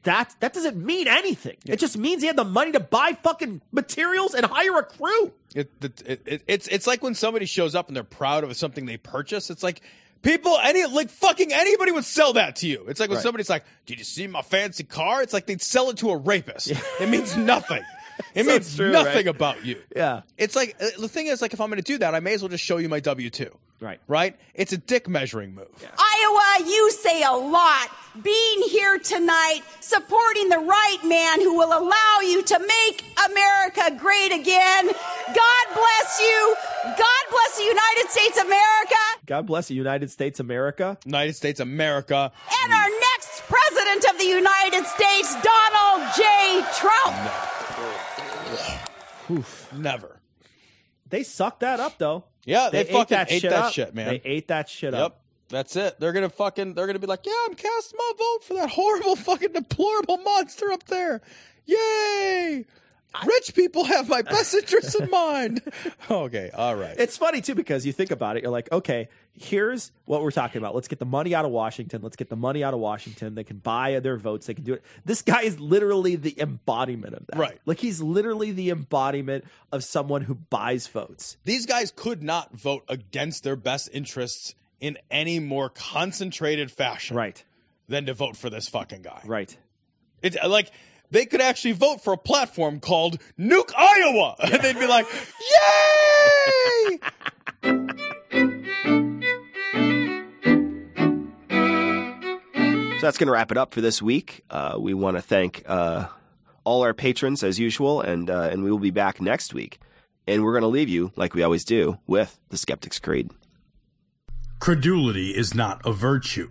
That that doesn't mean anything. It just means he had the money to buy fucking materials and hire a crew. It, it, it, it- it's it's like when somebody shows up and they're proud of something they purchase. It's like people any like fucking anybody would sell that to you. It's like when Right. somebody's like, "Did you see my fancy car?" It's like they'd sell it to a rapist. It means nothing. It So means true, nothing right? about you. Yeah. It's like uh, the thing is like if I'm going to do that, I may as well just show you my W two. Right. Right. It's a dick measuring move. Iowa, you say a lot. Being here tonight, supporting the right man who will allow you to make America great again. God bless you. God bless the United States of America. God bless the United States America. United States America. And our next president of the United States, Donald J. Trump. Never. They sucked that up though. Yeah, they, ate fucking that ate shit that up. shit, man. They ate that shit up. Yep. up. That's it. They're gonna fucking. They're gonna be like, yeah, I'm casting my vote for that horrible, fucking deplorable monster up there. Yay! Rich people have my best interests in mind. Okay, all right. It's funny too because you think about it, you're like, okay, here's what we're talking about. Let's get the money out of Washington. Let's get the money out of Washington. They can buy their votes. They can do it. This guy is literally the embodiment of that. Right. Like he's literally the embodiment of someone who buys votes. These guys could not vote against their best interests in any more concentrated fashion, Right. Than to vote for this fucking guy. Right. It's like they could actually vote for a platform called Nuke Iowa, and they'd be like, "Yay!" So that's going to wrap it up for this week. Uh, we want to thank uh, all our patrons as usual, and uh, and we will be back next week. And we're going to leave you, like we always do, with the Skeptic's Creed. Credulity is not a virtue.